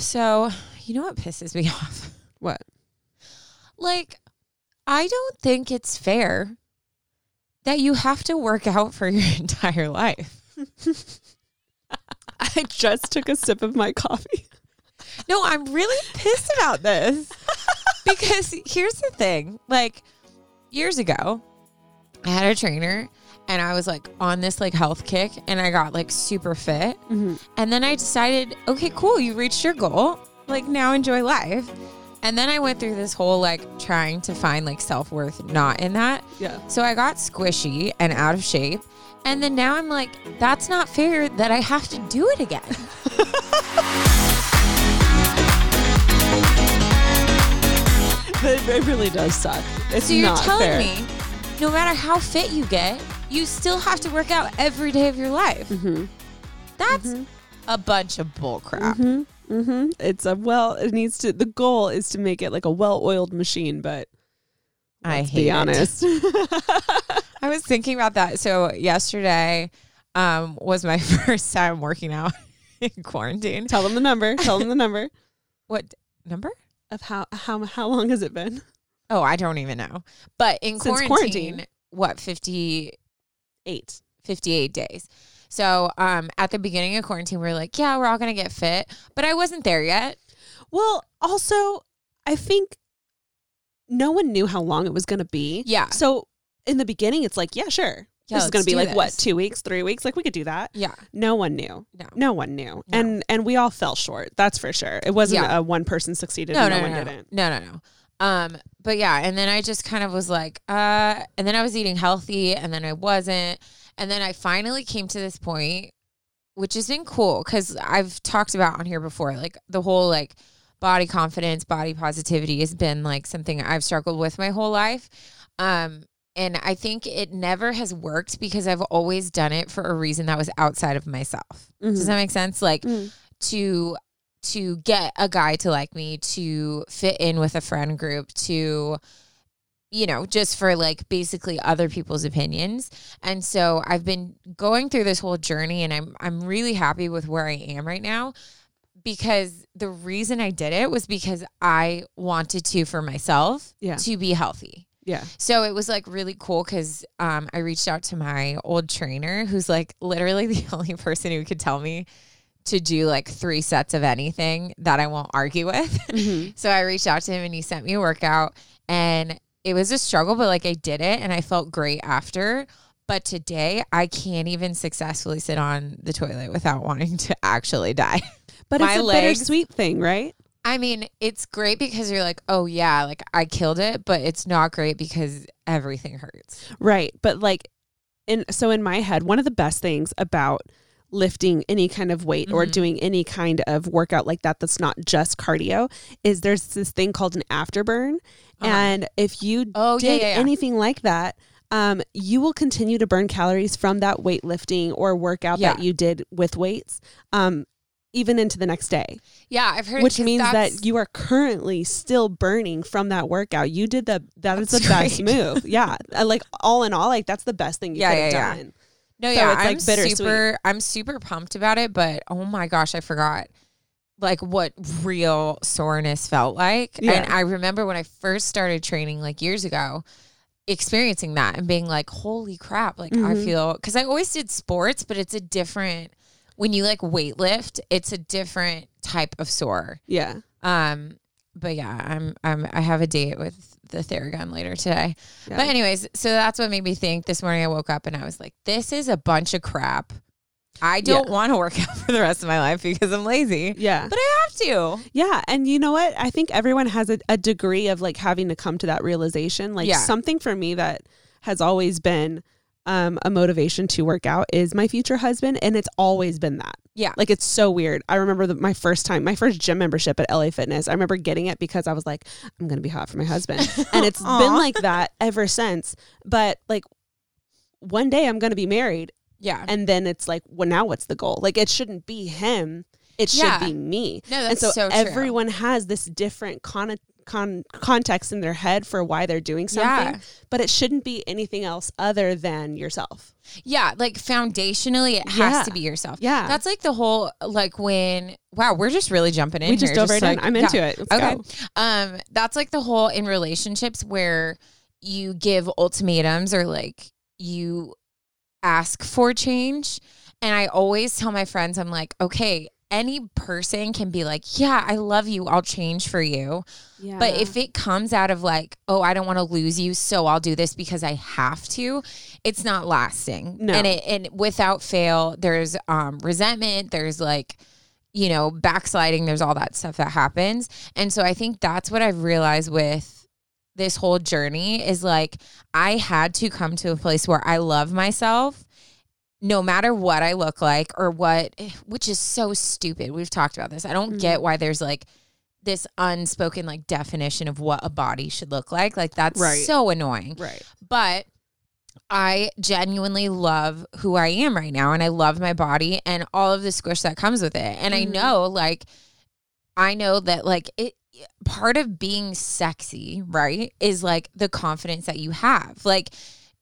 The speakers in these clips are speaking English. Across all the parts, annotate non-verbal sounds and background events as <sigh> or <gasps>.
So, you know what pisses me <laughs> off? What? Like, I don't think it's fair that you have to work out for your <laughs> entire life. <laughs> I just took a sip of my coffee. No, I'm really pissed about this. because here's the thing like, years ago, I had a trainer and I was like on this like health kick and I got like super fit. Mm-hmm. And then I decided, okay, cool, you reached your goal. Like now enjoy life. And then I went through this whole like trying to find like self worth not in that. Yeah. So I got squishy and out of shape. And then now I'm like, that's not fair that I have to do it again. <laughs> It, it really does suck. It's so you're telling fair. me no matter how fit you get, you still have to work out every day of your life. Mm-hmm. That's a bunch of bull crap. Mm-hmm. Mm-hmm. It's a well. It needs to. The goal is to make it like a well-oiled machine, but I hate be honest. <laughs> I was thinking about that. So yesterday um, was my <laughs> first time working out <laughs> in quarantine. Tell them the number. Tell them the number What number? of how how how long has it been? Oh, I don't even know. But in Since quarantine, quarantine. what 50, Eight. 58 days. So um, at the beginning of quarantine, we are like, yeah, we're all gonna get fit, but I wasn't there yet. Well, also, I think no one knew how long it was going to be. Yeah. So in the beginning, it's like, yeah, sure. Yeah, this is going to be like what, two weeks, three weeks? Like we could do that. Yeah. No one knew. No. No one knew. No. And and we all fell short. That's for sure. It wasn't Yeah. a one person succeeded No, and no, no, no, didn't. no, no, no. Um, but yeah, and then I just kind of was like, uh, and then I was eating healthy, and then I wasn't, and then I finally came to this point, which has been cool because I've talked about on here before, like the whole like body confidence, body positivity has been like something I've struggled with my whole life. Um, and I think it never has worked because I've always done it for a reason that was outside of myself. Does Mhm. that make sense? Like Mhm. to to get a guy to like me, to fit in with a friend group, to you know, just for like basically other people's opinions. And so I've been going through this whole journey and I'm I'm really happy with where I am right now because the reason I did it was because I wanted to for myself Yeah. to be healthy. Yeah. So it was like really cool because um, I reached out to my old trainer, who's like literally <laughs> the only person who could tell me to do like three sets of anything that I won't argue with. <laughs> Mhm. so I reached out to him and he sent me a workout, and it was a struggle, but like I did it and I felt great after. But today I can't even successfully sit on the toilet without wanting to actually die. <laughs> But My it's a legs- bittersweet thing, right? I mean, it's great because you're like, oh yeah, like I killed it, but it's not great because everything hurts. Right. But like in so in my head, one of the best things about lifting any kind of weight or Mhm. doing any kind of workout like that that's not just cardio is there's this thing called an afterburn. Uh-huh. And if you Oh, did yeah, yeah. anything like that, um, you will continue to burn calories from that weightlifting or workout that you did with weights, um, even into the next day. Yeah, I've heard, Which means that you are currently still burning from that workout. You did the that is the best move. Yeah, <laughs> like all in all, like that's the best thing you Yeah, could have yeah, yeah. No, So yeah, it's, I'm like, bittersweet. super. I'm super pumped about it, but oh my gosh, I forgot like what real soreness felt like. Yeah. And I remember when I first started training like years ago, experiencing that and being like, "Holy crap!" Like I Mhm. feel because I always did sports, but it's a different when you like weightlift. It's a different type of sore. Yeah, Um, but yeah, I'm I'm I have a date with the Theragun later today. yeah. But anyways, so that's what made me think this morning I woke up and I was like, this is a bunch of crap. I don't want to work <laughs> out for the rest of my life because I'm lazy. yeah, But I have to. yeah. And you know what? I think everyone has a, a degree of like having to come to that realization. Like Yeah. something for me that has always been um, a motivation to work out is my future husband, and it's always been that. Yeah. Like it's so weird. I remember the, my first time, my first gym membership at LA Fitness. I remember getting it because I was like, I'm gonna be hot for my husband, <laughs> and it's been like that ever since. But like, one day I'm gonna be married, Yeah. and then it's like, well, now what's the goal? Like, it shouldn't be him. It should Yeah. be me. No, and that's so, so, true. everyone has this different conno- con- context in their head for why they're doing something, Yeah. but it shouldn't be anything else other than yourself. Yeah, like foundationally, it has Yeah. to be yourself. Yeah. That's like the whole like when wow, we're just really jumping in. we just here, dove right in. I'm yeah. into it. Let's Okay. go. Um, that's like the whole in relationships where you give ultimatums or like you ask for change. And I always tell my friends, I'm like, okay, any person can be like, yeah, I love you. I'll change for you. Yeah. But if it comes out of like, oh, I don't want to lose you, so I'll do this because I have to, it's not lasting. No. And it and without fail, there's um resentment, there's like, you know, backsliding, there's all that stuff that happens. And so I think that's what I've realized with this whole journey is like I had to come to a place where I love myself no matter what I look like or what which is so stupid. We've talked about this. I don't Mhm. get why there's like this unspoken like definition of what a body should look like. Like that's Right. so annoying. right. But I genuinely love who I am right now and I love my body and all of the squish that comes with it. And I Mhm. know like I know that like it part of being sexy, right, is like the confidence that you have. Like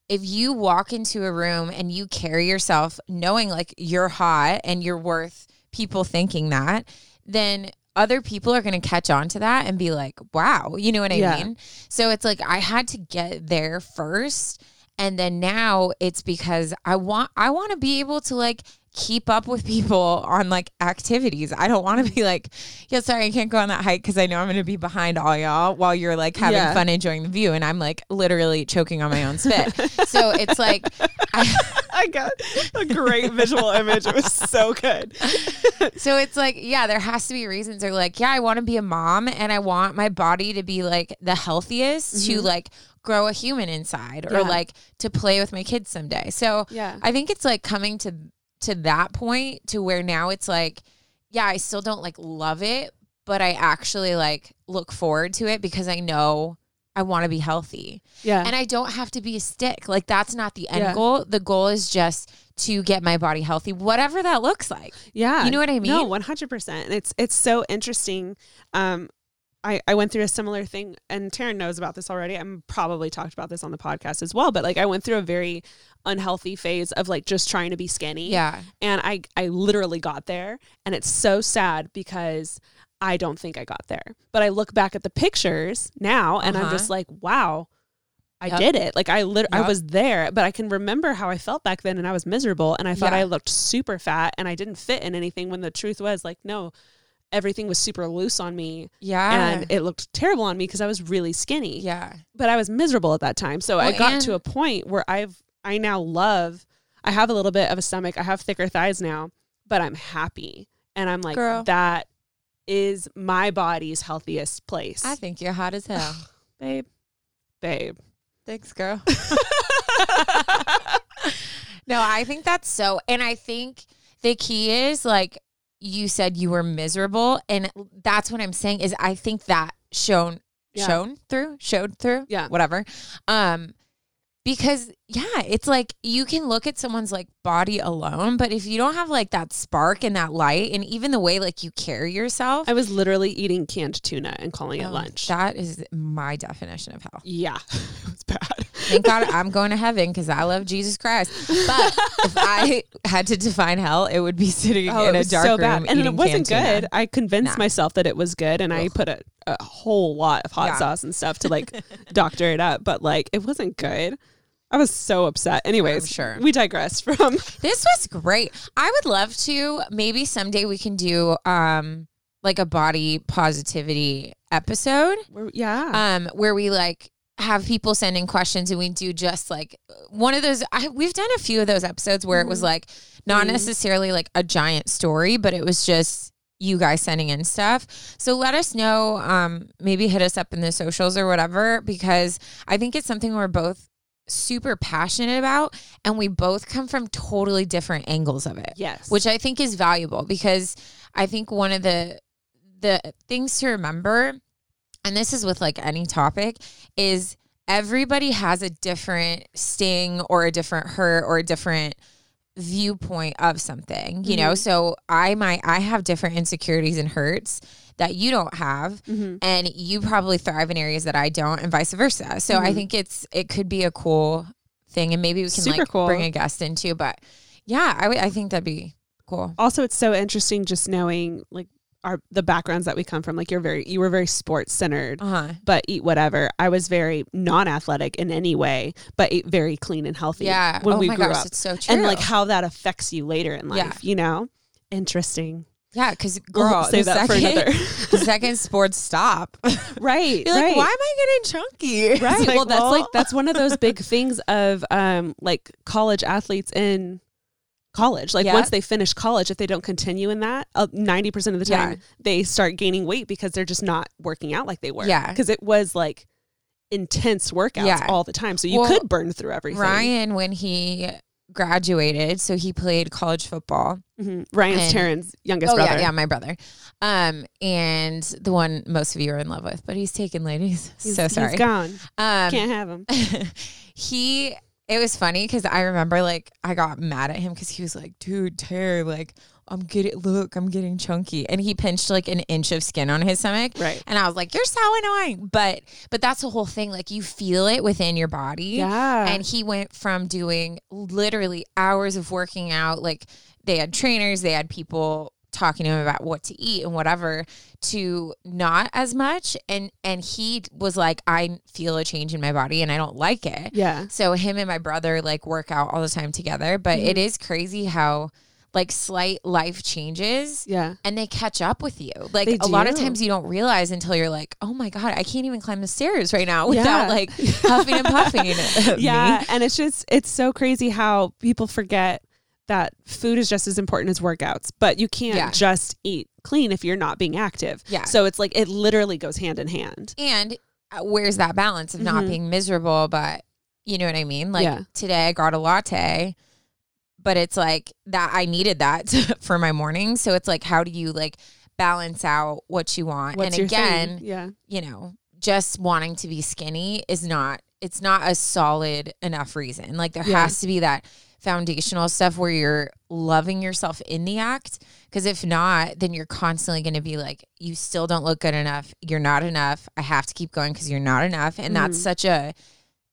if you walk into a room and you carry yourself knowing like you're hot and you're worth people thinking that, then other people are going to catch on to that and be like, wow, you know what I Yeah. mean? So it's like I had to get there first and then now it's because I want I want to be able to like keep up with people on like activities. I don't want to be like, yeah, sorry, I can't go on that hike because I know I'm going to be behind all y'all while you're like having Yeah. fun enjoying the view, and I'm like literally choking on my own spit. so it's like, I, <laughs> I got a great visual image. It was so good. <laughs> so it's like, yeah, there has to be reasons. They're like, yeah, I want to be a mom, and I want my body to be like the healthiest to Mhm. like grow a human inside, or Yeah. like to play with my kids someday. So Yeah. I think it's like coming to to that point to where now it's like, yeah, I still don't like love it, but I actually like look forward to it because I know I want to be healthy. Yeah. And I don't have to be a stick. Like that's not the end Yeah. goal. The goal is just to get my body healthy, whatever that looks like. Yeah. You know what I mean? No, one hundred percent. And it's it's so interesting. Um I, I went through a similar thing and Taryn knows about this already. I'm probably talked about this on the podcast as well, but like I went through a very unhealthy phase of like just trying to be skinny. Yeah. And I I literally got there and it's so sad because I don't think I got there. But I look back at the pictures now and I'm Uh-huh. just like, wow, I Yep. did it. Like I lit- I was there, but I can remember how I felt back then and I was miserable and I thought Yeah. I looked super fat and I didn't fit in anything when the truth was like, no, everything was super loose on me Yeah. and it looked terrible on me because I was really skinny. yeah. But I was miserable at that time. So I got to a point where I've I now love I have a little bit of a stomach. I have thicker thighs now, but I'm happy. And I'm like Girl. that is my body's healthiest place. I think you're hot as <sighs> hell. babe. Babe. Thanks, girl. <laughs> <laughs> no, I think that's so. And I think the key is like you said you were miserable. And that's what I'm saying is I think that shown Yeah. shown through, showed through. Yeah. Whatever. Um, because yeah, it's like you can look at someone's like body alone, but if you don't have like that spark and that light and even the way like you carry yourself, I was literally eating canned tuna and calling it oh, lunch. That is my definition of hell. yeah. <laughs> it was bad. Thank God I'm going to heaven because I love Jesus Christ. But if I had to define hell, it would be sitting Oh, in a dark so room bad. And it wasn't canned tuna. good. I convinced Nah. myself that it was good and I put a, a whole lot of hot Yeah. sauce and stuff to like <laughs> doctor it up, but like it wasn't good. I was so upset. Anyways, sure. we digress <laughs> from This was great. I would love to. Maybe someday we can do um like a body positivity episode. We're- yeah. um, where we like have people sending questions and we do just like one of those. I, we've done a few of those episodes where it was Mhm. like not Mhm. necessarily like a giant story, but it was just you guys sending in stuff. So let us know. Um, maybe hit us up in the socials or whatever because I think it's something we're both super passionate about and we both come from totally different angles of it yes. which I think is valuable because I think one of the the things to remember, and this is with like any topic, is everybody has a different sting or a different hurt or a different viewpoint of something, you know? Mhm. So I might, I have different insecurities and hurts that you don't have. Mm-hmm. And you probably thrive in areas that I don't and vice versa. So I Mhm. think it's, it could be a cool thing and maybe we can Super like cool. bring a guest into, but yeah, I I think that'd be cool. Also, it's so interesting just knowing like our the backgrounds that we come from. Like you're very you were very sports centered. Uh huh. But eat whatever. I was very non-athletic in any way, but ate very clean and healthy. Yeah. when oh we my grew gosh, up, it's so true. and like how that affects you later in life. Yeah. You know, interesting. yeah, because We'll girl, save the that for second, <laughs> second sports stop, <laughs> right. you're like, right. why am I getting chunky? Right. <laughs> like, well, that's like that's one of those big things of um like college athletes in college. Like Yeah. once they finish college, if they don't continue in that, uh, ninety percent of the time Yeah. they start gaining weight because they're just not working out like they were. Yeah. because it was like intense workouts Yeah. all the time, so you Well, could burn through everything. Ryan when he graduated, so he played college football. Mhm. Ryan's And- Taryn's youngest oh brother. yeah, yeah, my brother, um, and the one most of you are in love with, but he's taken, ladies. He's, so sorry. He's gone. Um, Can't have him. <laughs> he it was funny because I remember like I got mad at him because he was like, dude, Tara, like I'm getting look, I'm getting chunky. And he pinched like an inch of skin on his stomach. Right. And I was like, You're so annoying. But but that's the whole thing. Like you feel it within your body. Yeah. And he went from doing literally hours of working out, like they had trainers, they had people talking to him about what to eat and whatever to not as much and and he was like I feel a change in my body and I don't like it. yeah. So him and my brother like work out all the time together, but it Mhm. is crazy how like slight life changes Yeah. and they catch up with you. Like a lot of times you don't realize until you're like, "Oh my god, I can't even climb the stairs right now without Yeah. like huffing and puffing." <laughs> yeah me. and it's just it's so crazy how people forget that food is just as important as workouts but you can't Yeah. just eat clean if you're not being active Yeah. so it's like it literally goes hand in hand And uh, where's that balance of not Mhm. being miserable but you know what I mean? Like Yeah. today I got a latte but it's like that I needed that <laughs> for my morning. So it's like how do you like balance out what you want? what's and again, thing? yeah you know, just wanting to be skinny is not it's not a solid enough reason. Like there Yeah. has to be that foundational stuff where you're loving yourself in the act because if not then you're constantly going to be like you still don't look good enough. You're not enough. I have to keep going cuz you're not enough and that's Mhm. such a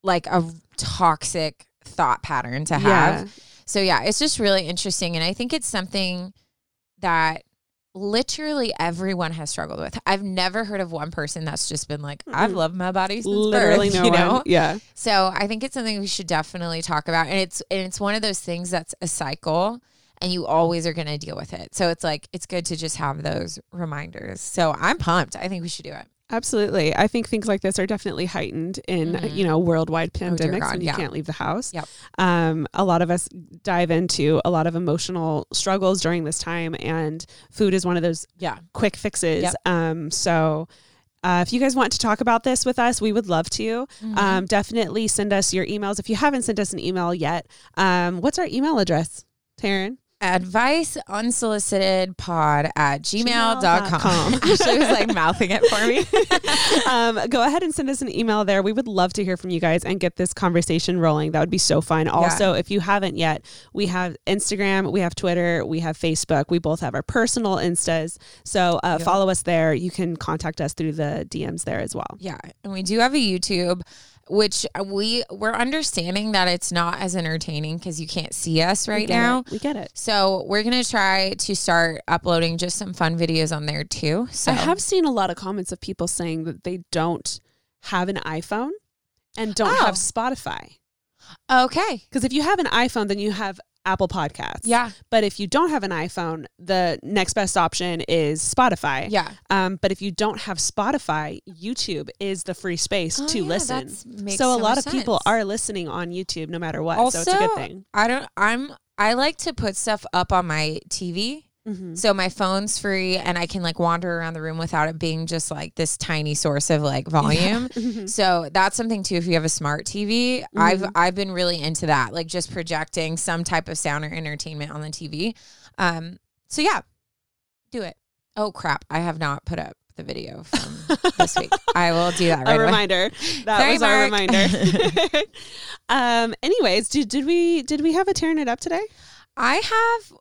like a toxic thought pattern to have. yeah So yeah, it's just really interesting and I think it's something that literally everyone has struggled with. I've never heard of one person that's just been like, I've loved my body since literally birth, <laughs> no you one yeah So I think it's something we should definitely talk about. And it's and it's one of those things that's a cycle and you always are gonna deal with it. So it's like it's good to just have those reminders. So I'm pumped. I think we should do it. Absolutely i think things like this are definitely heightened in Mhm. you know worldwide pandemics God, when you yeah. can't leave the house Yep. um, a lot of us dive into a lot of emotional struggles during this time and food is one of those Yeah. quick fixes. Yep. Um, so uh, if you guys want to talk about this with us, we would love to. Mm-hmm. Um, definitely send us your emails. If you haven't sent us an email yet, um, what's our email address, Taryn? Advice unsolicited pod at gmail.com. Gmail.com. <laughs> Ashley was like mouthing it for me. <laughs> um, go ahead and send us an email there. We would love to hear from you guys and get this conversation rolling. That would be so fun. Also, if you haven't yet, we have Instagram, we have Twitter, we have Facebook. We both have our personal Instas. So uh, Yep. follow us there. You can contact us through the DMs there as well. Yeah, and we do have a YouTube, which we we're understanding that it's not as entertaining because you can't see us right get now. it. We get it. So we're gonna try to start uploading just some fun videos on there too. So I have seen a lot of comments of people saying that they don't have an iPhone and don't Oh. have Spotify. okay. Because if you have an iPhone, then you have Apple Podcasts. Yeah, But if you don't have an iPhone, the next best option is Spotify. yeah. Um, but if you don't have Spotify, YouTube is the free space Oh, to yeah, listen. makes So a lot of people are listening on YouTube no matter what. Also, so it's a good thing. I don't. I'm. I like to put stuff up on my TV. Mhm. So my phone's free and I can like wander around the room without it being just like this tiny source of like volume. <laughs> Mhm. So that's something too. If you have a smart TV, I've Mhm. I've been really into that, like just projecting some type of sound or entertainment on the TV. Um, so yeah, do it. Oh crap, I have not put up the video from this week. <laughs> I will do that right a away. reminder. That Sorry, was our reminder. <laughs> um. Anyways, did, did we did we have a tearing it up today? I have,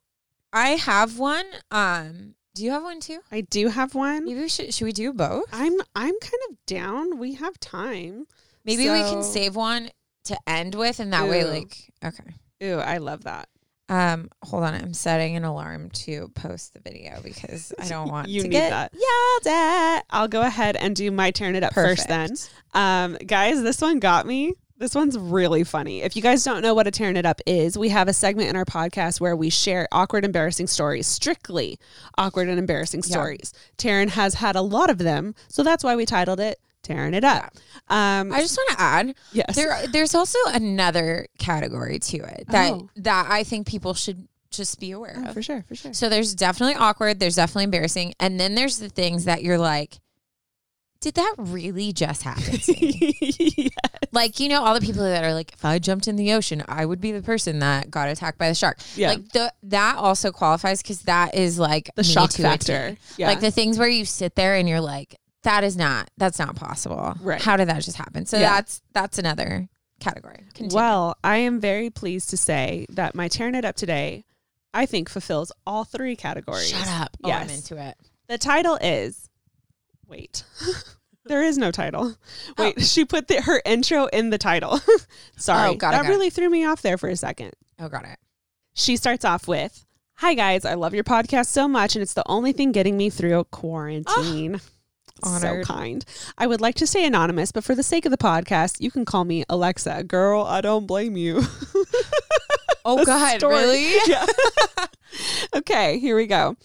I have one. Um, do you have one too? I do have one. Maybe we should. Should we do both? I'm I'm kind of down. We have time. Maybe we can save one to end with, and that way, like, okay. Ooh, I love that. Um, hold on. I'm setting an alarm to post the video because I don't <laughs> want You to need get that. yelled at. I'll go ahead and do my turn it up first then. Um, guys, this one got me. This one's really funny. If you guys don't know what a tearing it up is, we have a segment in our podcast where we share awkward, embarrassing stories, strictly awkward and embarrassing Yeah. stories. Taryn has had a lot of them, so that's why we titled it "Tearing It Up." Um, I just want to add yes, there. There's also another category to it that Oh. that I think people should just be aware Oh, of. for sure, for sure. So there's definitely awkward. There's definitely embarrassing, and then there's the things that you're like, did that really just happen? to me? <laughs> like you know all the people that are like, if I jumped in the ocean, I would be the person that got attacked by the shark. Yeah. Like the that also qualifies because that is like the shock to a T. factor. Yeah. Like the things where you sit there and you're like, that is not that's not possible. Right. How did that just happen? So Yeah. that's that's another category. Continue. Well, I am very pleased to say that my tearing it up today, I think fulfills all three categories. shut up. Oh, I'm into it. The title is wait. <laughs> there is no title. Oh. Wait, she put the, her intro in the title. <laughs> Sorry. Oh, it, that it. really threw me off there for a second. Oh, got it. She starts off with Hi guys, I love your podcast so much and it's the only thing getting me through quarantine. so Ah, Honored. kind. I would like to stay anonymous, but for the sake of the podcast, you can call me Alexa. Girl, I don't blame you. <laughs> Oh God, story. really? Yeah. okay, here we go.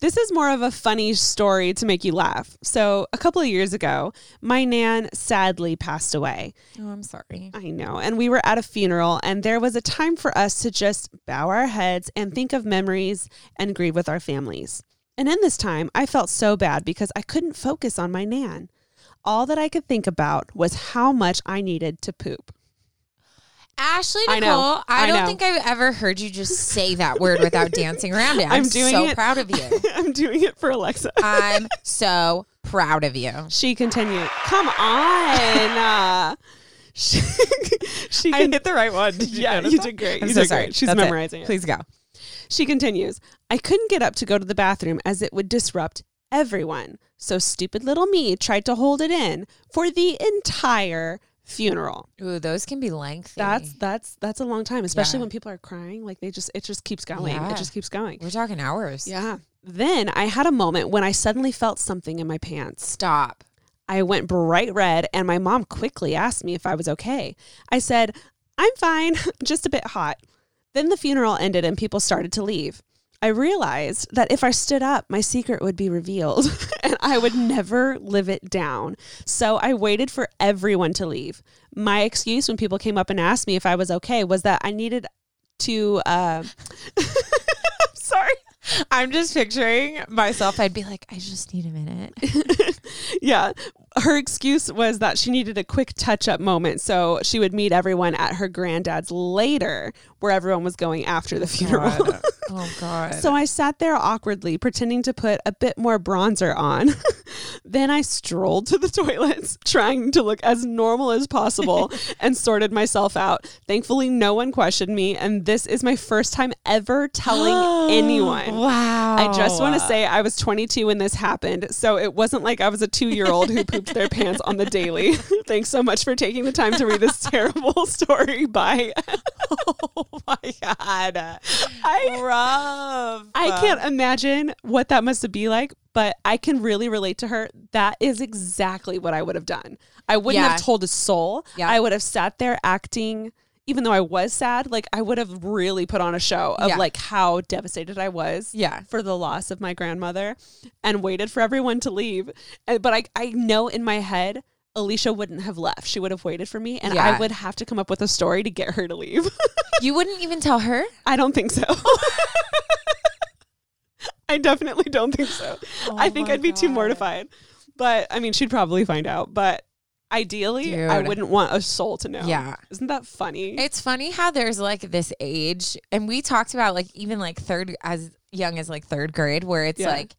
This is more of a funny story to make you laugh. So, a couple of years ago, my nan sadly passed away. Oh, I'm sorry. I know. And we were at a funeral, and there was a time for us to just bow our heads and think of memories and grieve with our families. And in this time, I felt so bad because I couldn't focus on my nan. All that I could think about was how much I needed to poop. Ashley I Nicole, know. I, I don't know. think I've ever heard you just say that word without dancing around it. <laughs> I'm, I'm doing so it. proud of you. <laughs> I'm doing it for Alexa. I'm <laughs> so proud of you. She continued, Come on. Uh, she, she I hit the right one. Did you yeah, you that? did great. I'm you so sorry. great. She's That's it. memorizing it. Please go. She continues, I couldn't get up to go to the bathroom as it would disrupt everyone. So stupid little me tried to hold it in for the entire funeral. Ooh, those can be lengthy. That's that's that's a long time, especially Yeah. when people are crying. Like they just it just keeps going. Yeah. It just keeps going. we're talking hours. Yeah. Then I had a moment when I suddenly felt something in my pants. Stop. I went bright red, and my mom quickly asked me if I was okay. I said, I'm fine, <laughs> just a bit hot. Then the funeral ended and people started to leave. I realized that if I stood up, my secret would be revealed <laughs> and I would never live it down. So I waited for everyone to leave. My excuse when people came up and asked me if I was okay was that I needed to. Uh, <laughs> I'm sorry. I'm just picturing myself. I'd be like, I just need a minute. <laughs> yeah. Her excuse was that she needed a quick touch up moment. So she would meet everyone at her granddad's later, where everyone was going after the funeral. Oh God. So I sat there awkwardly, pretending to put a bit more bronzer on. <laughs> then I strolled to the <laughs> toilets, trying to look as normal as possible, <laughs> and sorted myself out. Thankfully, no one questioned me, and this is my first time ever telling <gasps> anyone. Wow. I just want to say I was 22 when this happened, so it wasn't like I was a two year old who pooped their pants on the daily. Thanks so much for taking the time to read this terrible story. Bye. oh my God. I Rough. I can't imagine what that must have be like, but I can really relate to her. That is exactly what I would have done. I wouldn't Yeah. have told a soul. Yeah. I would have sat there acting, even though I was sad, like I would have really put on a show of Yeah. like how devastated I was Yeah. for the loss of my grandmother and waited for everyone to leave. But I, I know in my head, Alicia wouldn't have left. She would have waited for me, and Yeah. I would have to come up with a story to get her to leave. <laughs> You wouldn't even tell her? I don't think so. <laughs> I definitely don't think so. Oh I think Oh I'd be too mortified. But I mean, she'd probably find out. But ideally, I wouldn't want a soul to know. Yeah. Isn't that funny? It's funny how there's like this age, and we talked about like even like third, as young as like third grade, where it's Yeah. like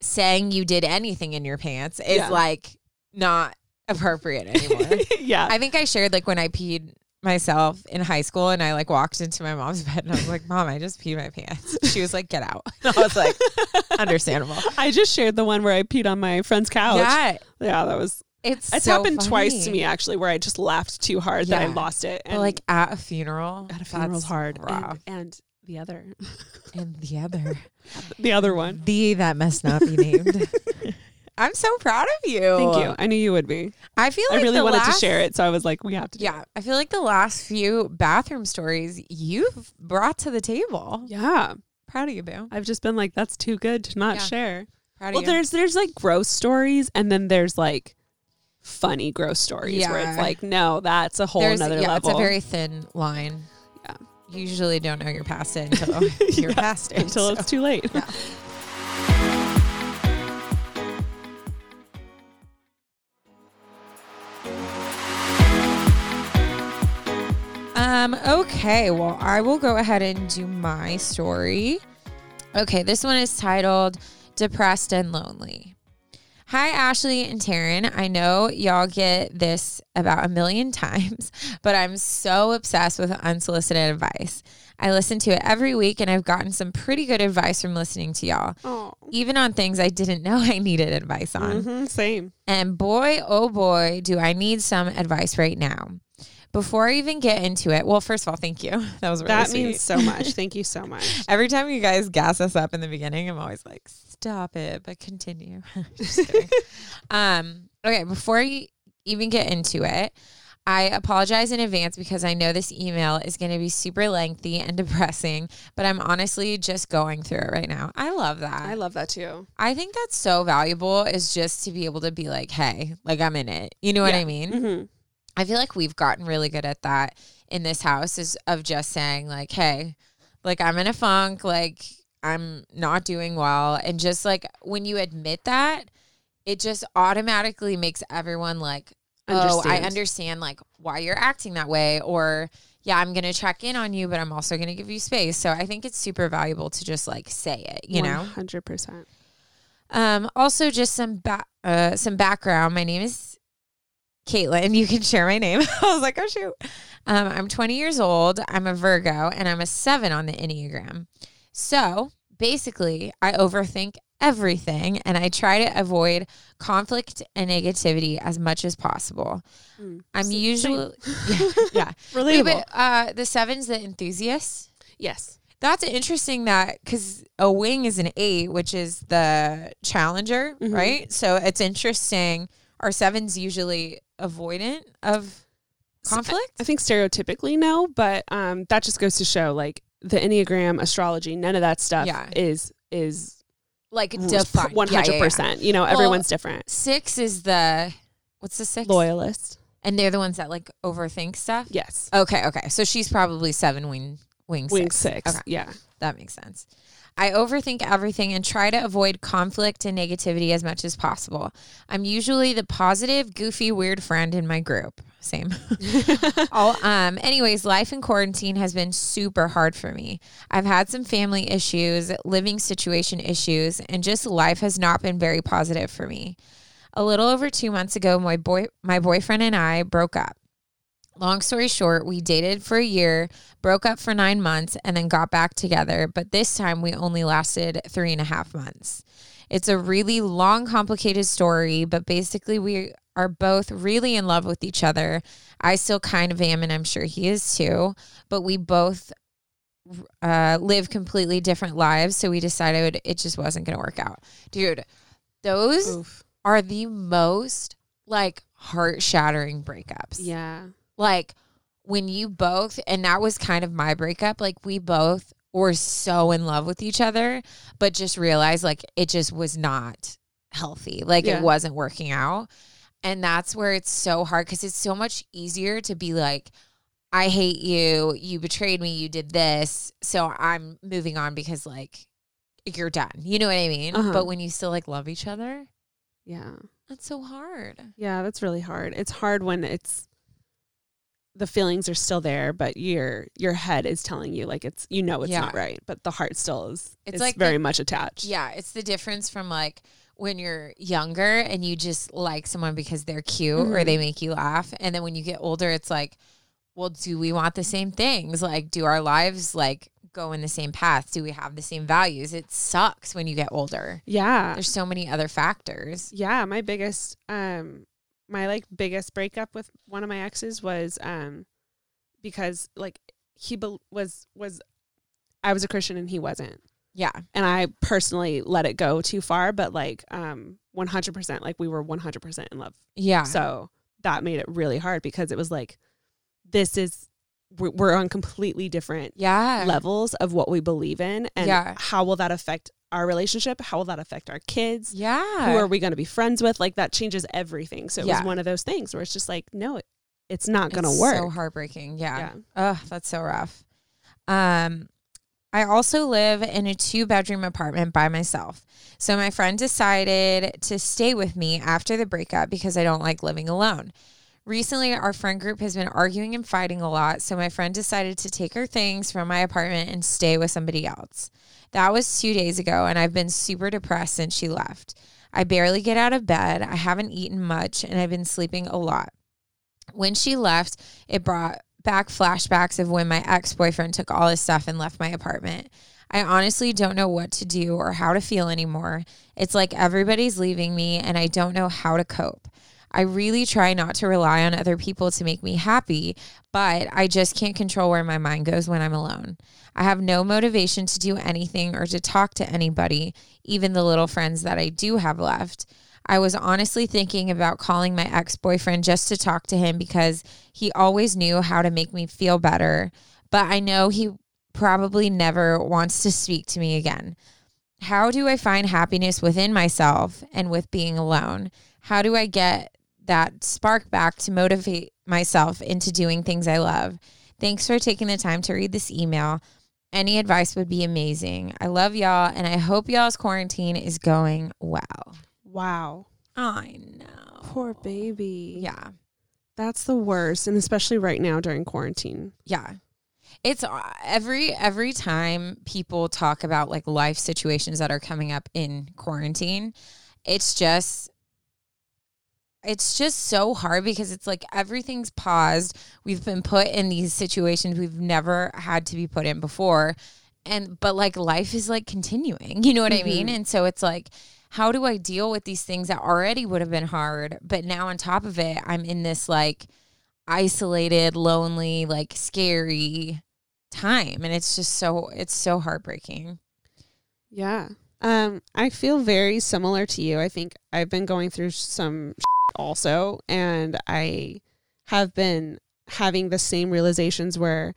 saying you did anything in your pants is Yeah. like not appropriate anymore. <laughs> yeah. I think I shared like when I peed myself in high school and I like walked into my mom's <laughs> bed and I was like, Mom, I just peed my pants. She was like, Get out. <laughs> I was like, Understandable. I just shared the one where I peed on my friend's couch. Yeah. Yeah, that was It's it's so happened twice to me actually where I just laughed too hard that I lost it. But like at a funeral. at a funeral's hard. And, and the other And the other. the other one. The that must not be named. I'm so proud of you. Thank you. I knew you would be. I feel like I really wanted last, to share it, so I was like, we have to. do Yeah, I feel like the last few bathroom stories you've brought to the table. Yeah. Proud of you, Boo. I've just been like, that's too good to not Yeah. share. Proud Well, you. there's there's like gross stories, and then there's like funny gross stories where it's like, no, that's a whole There's- another yeah, level. It's a very thin line. Yeah. You usually don't know you're past it until <laughs> you're Yeah, past it. until so. it's too late. Yeah. <laughs> Um, okay, well, I will go ahead and do my story. Okay, this one is titled Depressed and Lonely. Hi, Ashley and Taryn. I know y'all get this about a million <laughs> times, but I'm so obsessed with unsolicited advice. I listen to it every week, and I've gotten some pretty good advice from listening to y'all, Oh, even on things I didn't know <laughs> I needed advice on. hmm same. And boy, oh boy, do I need some advice right now. Before I even get into it, well, first of all, thank you. <laughs> That was really that sweet. means so much. Thank you so much. <laughs> Every time you guys gas us up in the beginning, I'm always like, stop it, but continue. <laughs> Um, okay, before you even get into it, I apologize in advance because I know this email is going to be super lengthy and depressing, but I'm honestly just going through it right now. I love that. I love that too. I think that's so valuable is just to be able to be like, hey, like I'm in it. You know what Yeah. I mean? hmm I feel like we've gotten really good at that in this house is of just saying like, hey, like I'm in a funk, like I'm not doing well. And just like when you admit that, it just automatically makes everyone like, oh, I Understand. understand like why you're acting that way. Or yeah, I'm gonna check in on you, but I'm also gonna give you space. So I think it's super valuable to just like say it, you know? hundred percent. Um, also, just some ba- uh, some background. My name is Caitlin. You can share my name. <laughs> I was like, oh shoot. Um, I'm 20 years old. I'm a Virgo, and I'm a seven on the Enneagram. So basically, I overthink everything, and I try to avoid conflict and negativity as much as possible. Mm. I'm Same. usually <laughs> yeah, yeah. <laughs> Relatable. Wait, but, uh, the seven's the enthusiast. yes. That's interesting that because a wing is an eight, which is the challenger, Mhm. right? So it's interesting. Are sevens usually avoidant of conflict? I think stereotypically no, but um, that just goes to show like the enneagram, astrology, none of that stuff Yeah. is is like defined. one hundred percent. You know, Well, everyone's different. Six is the what's the six? Loyalist, And they're the ones that like overthink stuff. yes. Okay, okay. So she's probably seven wing wing six. Wing six, Okay. yeah. That makes sense. I overthink everything and try to avoid conflict and negativity as much as possible. I'm usually the positive, goofy, weird friend in my group. Same. <laughs> All, um, anyways, life in quarantine has been super hard for me. I've had some family issues, living situation issues, and just life has not been very positive for me. A little over two months ago, my boy, my boyfriend and I broke up. Long story short, we dated for a year, broke up for nine months, and then got back together. But this time we only lasted three and a half months. It's a really long, complicated story, but basically, we are both really in love with each other. I still kind of am, and I'm sure he is too. But we both uh, live completely different lives. So we decided it just wasn't going to work out. Dude, those Oof. are the most like heart shattering breakups Yeah. Like when you both and that was kind of my breakup like we both were so in love with each other but just realized like it just was not healthy like Yeah. it wasn't working out and that's where it's so hard because it's so much easier to be like i hate you you betrayed me you did this so i'm moving on because like you're done you know what i mean Uh-huh. but when you still like love each other Yeah. that's so hard Yeah, that's really hard. It's hard when it's the feelings are still there, but your your head is telling you like it's you know it's Yeah. not right, but the heart still is It's is like the- very much attached. Yeah, it's the difference from like when you're younger and you just like someone because they're cute or Mhm. they make you laugh. And then when you get older, it's like, well, do we want the same things? Like, do our lives like go in the same path? Do we have the same values? It sucks when you get older. Yeah. There's so many other factors. Yeah, my biggest um my like biggest breakup with one of my exes was um because like he be- was was I was a Christian and he wasn't. Yeah. And I personally let it go too far, but like um 100% like we were 100% in love. Yeah. So that made it really hard because it was like this is we're, we're on completely different yeah. levels of what we believe in and Yeah. how will that affect our relationship? How will that affect our kids? Yeah. who are we going to be friends with? Like that changes everything. So it Yeah. was one of those things where it's just like, no, it, it's not going to work. So heartbreaking. Yeah. yeah. Ugh, that's so rough. Um, I also live in a two bedroom apartment by myself. So my friend decided to stay with me after the breakup because I don't like living alone. Recently, our friend group has been arguing and fighting a lot. So my friend decided to take her things from my apartment and stay with somebody else. That was two days ago, and I've been super depressed since she left. I barely get out of bed. I haven't eaten much, and I've been sleeping a lot. When she left, it brought back flashbacks of when my ex boyfriend took all his stuff and left my apartment. I honestly don't know what to do or how to feel anymore. It's like everybody's leaving me, and I don't know how to cope. I really try not to rely on other people to make me happy, but I just can't control where my mind goes when I'm alone. I have no motivation to do anything or to talk to anybody, even the little friends that I do have left. I was honestly thinking about calling my ex boyfriend just to talk to him because he always knew how to make me feel better, but I know he probably never wants to speak to me again. How do I find happiness within myself and with being alone? How do I get that spark back to motivate myself into doing things I love? Thanks for taking the time to read this email. Any advice would be amazing. I love y'all and I hope y'all's quarantine is going well. Wow. I know. Poor baby. Yeah. That's the worst. And especially right now during quarantine. Yeah. It's uh, every every time people talk about like life situations that are coming up in quarantine, it's just it's just so hard because it's like everything's paused. We've been put in these situations we've never had to be put in before. And but like life is like continuing. <laughs> You know what I mean? Mhm. And so it's like how do I deal with these things that already would have been hard, but now on top of it, I'm in this like isolated, lonely, like scary time and it's just so it's so heartbreaking. Yeah. Um, I feel very similar to you. I think I've been going through some also, and I have been having the same realizations where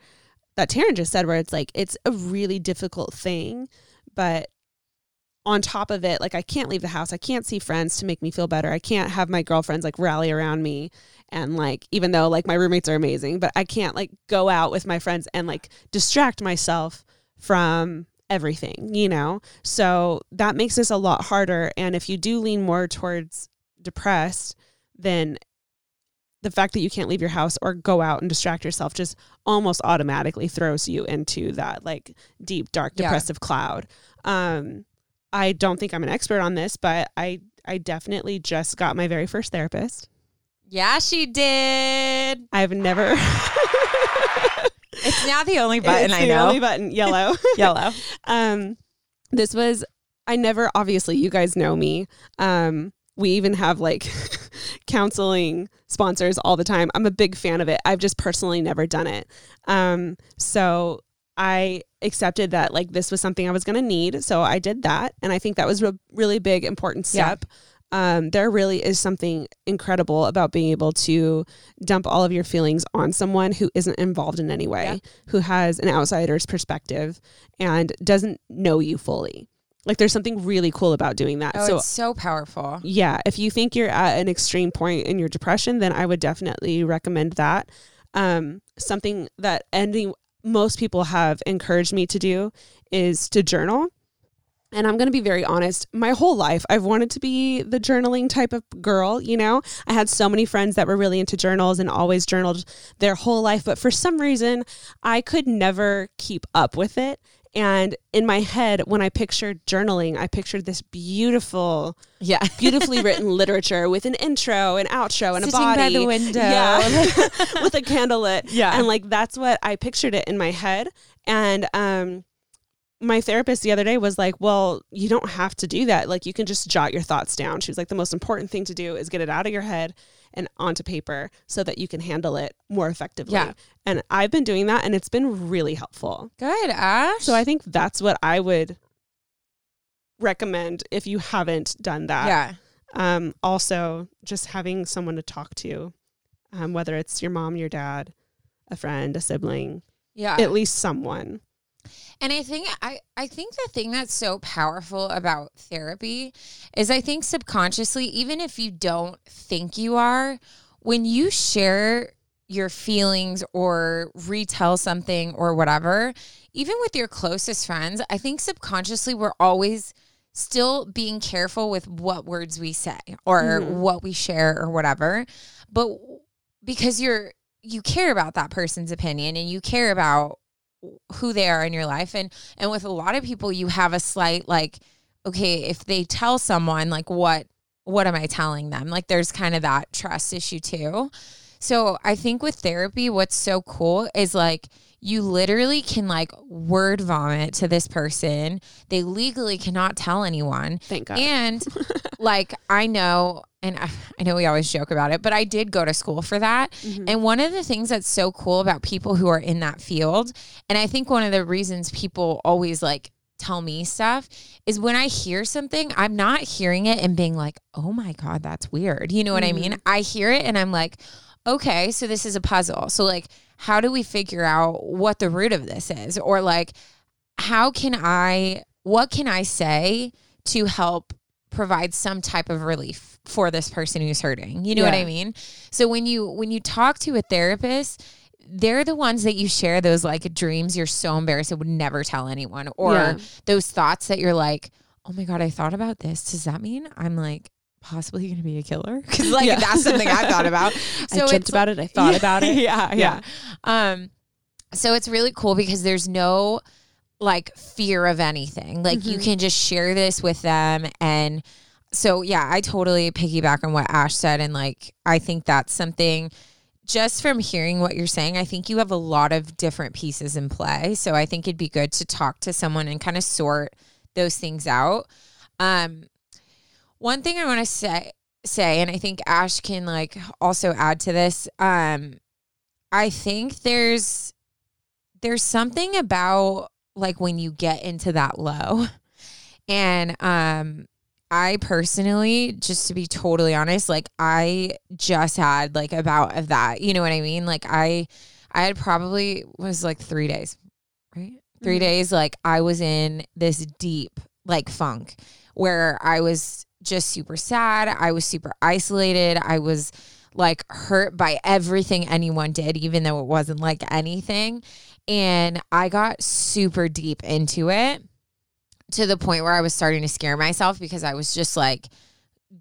that Taryn just said, where it's like it's a really difficult thing, but on top of it, like I can't leave the house. I can't see friends to make me feel better. I can't have my girlfriends like rally around me and like even though like my roommates are amazing, but I can't like go out with my friends and like distract myself from everything, you know? So that makes this a lot harder and if you do lean more towards depressed, then the fact that you can't leave your house or go out and distract yourself just almost automatically throws you into that like deep dark Yeah. depressive cloud. Um I don't think I'm an expert on this, but I I definitely just got my very first therapist. Yeah, she did. I've never <sighs> <laughs> It's now the only button It's I the know. only button yellow. <laughs> Yellow. <laughs> um this was I never obviously you guys know me. Um we even have like <laughs> counseling sponsors all the time. I'm a big fan of it. I've just personally never done it. Um so I accepted that like this was something I was going to need, so I did that and I think that was a really big important Yeah. step. Um, there really is something incredible about being able to dump all of your feelings on someone who isn't involved in any way, Yeah. who has an outsider's perspective and doesn't know you fully. Like there's something really cool about doing that. Oh, so it's so powerful. yeah, if you think you're at an extreme point in your depression, then I would definitely recommend that. Um, something that any most people have encouraged me to do is to journal. And I'm going to be very honest, my whole life I've wanted to be the journaling type of girl, you know? I had so many friends that were really into journals and always journaled their whole life, but for some reason, I could never keep up with it. And in my head, when I pictured journaling, I pictured this beautiful, Yeah. <laughs> beautifully written literature with an intro, an outro, and Sitting a body by the window. Yeah, <laughs> <laughs> with a candle lit. Yeah. and like that's what I pictured it in my head. And um, my therapist the other day was like, "Well, you don't have to do that. Like, you can just jot your thoughts down." She was like, "The most important thing to do is get it out of your head and onto paper so that you can handle it more effectively." Yeah. And I've been doing that, and it's been really helpful. Good, Ash. So I think that's what I would recommend if you haven't done that. yeah. Um, also, just having someone to talk to, um, whether it's your mom, your dad, a friend, a sibling, Yeah. at least someone. And I think I, I think the thing that's so powerful about therapy is I think subconsciously, even if you don't think you are, when you share your feelings or retell something or whatever, even with your closest friends, I think subconsciously we're always still being careful with what words we say or Mhm. what we share or whatever. But because you're you care about that person's opinion and you care about who they are in your life. And and with a lot of people you have a slight like okay if they tell someone like what what am i telling them? Like there's kind of that trust issue too. So i think with therapy what's so cool is like you literally can like word vomit to this person. They legally cannot tell anyone. Thank God. and <laughs> like I know, and I, I know we always joke about it, but I did go to school for that. Mhm. And one of the things that's so cool about people who are in that field, and I think one of the reasons people always like tell me stuff is when I hear something, I'm not hearing it and being like, oh my God, that's weird. You know what I mean? I hear it and I'm like, okay, so this is a puzzle. So, like, how do we figure out what the root of this is? Or, like, how can I, what can I say to help provide some type of relief for this person who's hurting? You know what I mean? So when you when you talk to a therapist, they're the ones that you share those like dreams you're so embarrassed and would never tell anyone or Yeah. those thoughts that you're like, "Oh my god, I thought about this. Does that mean I'm like possibly going to be a killer?" <laughs> Cuz like Yeah. that's something I thought about. <laughs> I dreamt about it. I thought Yeah, <laughs> about it. Yeah, yeah. Um so it's really cool because there's no like fear of anything. Like you Mhm. can just share this with them and so yeah, I totally piggyback on what Ash said and like I think that's something just from hearing what you're saying, I think you have a lot of different pieces in play. So I think it'd be good to talk to someone and kind of sort those things out. Um one thing I want to say say and I think Ash can like also add to this um I think there's there's something about like when you get into that low and um I personally just to be totally honest like I just had like a bout of that you know what I mean? Like I I had probably was like 3 days right? 3 Mhm. days like I was in this deep like funk where I was just super sad I was super isolated I was like hurt by everything anyone did even though it wasn't like anything. And I got super deep into it to the point where I was starting to scare myself because I was just like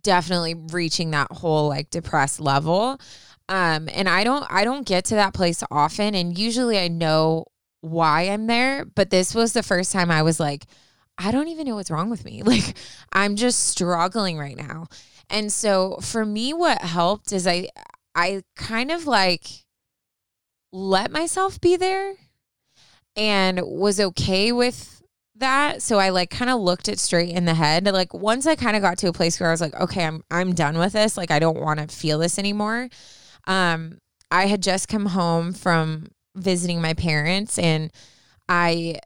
definitely reaching that whole like depressed level. Um and I don't I don't get to that place often and usually I know why I'm there, but this was the first time I was like I don't even know what's wrong with me. <laughs> Like I'm just struggling right now. And so for me what helped is I I kind of like let myself be there and was okay with that. So I like kind of looked it straight in the head. Like once I kind of got to a place where I was like, okay, I'm I'm done with this. Like I don't want to feel this anymore. Um I had just come home from visiting my parents and I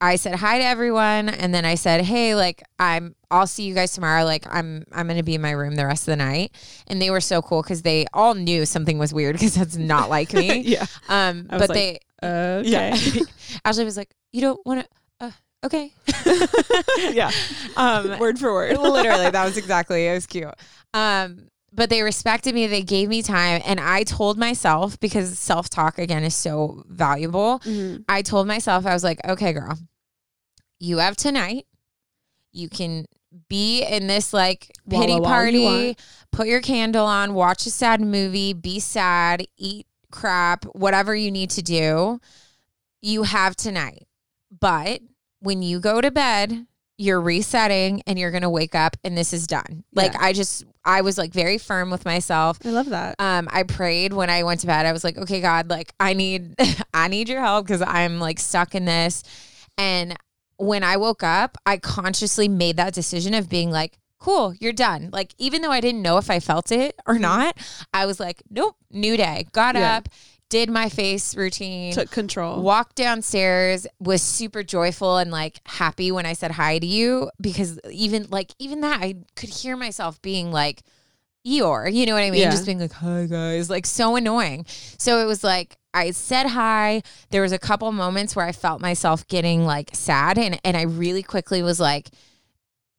I said hi to everyone and then I said, "Hey, like I'm I'll see you guys tomorrow. Like I'm I'm going to be in my room the rest of the night." And they were so cool cuz they all knew something was weird cuz that's not like me. <laughs> yeah. Um but like, they Okay. yeah. <laughs> Ashley was like, "You don't want to okay." <laughs> yeah. Um <laughs> Word for word. <laughs> literally that was exactly it was cute um but they respected me they gave me time and i told myself because self-talk again is so valuable Mhm. i told myself i was like okay girl you have tonight you can be in this like Walla pity walla you party want. put your candle on watch a sad movie be sad eat crap whatever you need to do you have tonight but when you go to bed, you're resetting and you're going to wake up and this is done. Like Yeah. I just I was like very firm with myself. I love that. Um I prayed when I went to bed. I was like, "Okay, God, like I need <laughs> I need your help cuz I'm like stuck in this." And when I woke up, I consciously made that decision of being like, "Cool, you're done." Like even though I didn't know if I felt it or not, I was like, "Nope, new day." Got Yeah. up, did my face routine Took control. walked downstairs was super joyful and like happy when i said hi to you because even like even that i could hear myself being like eeyore you know what i mean Yeah. just being like hi guys like so annoying so it was like i said hi there was a couple moments where i felt myself getting like sad and and i really quickly was like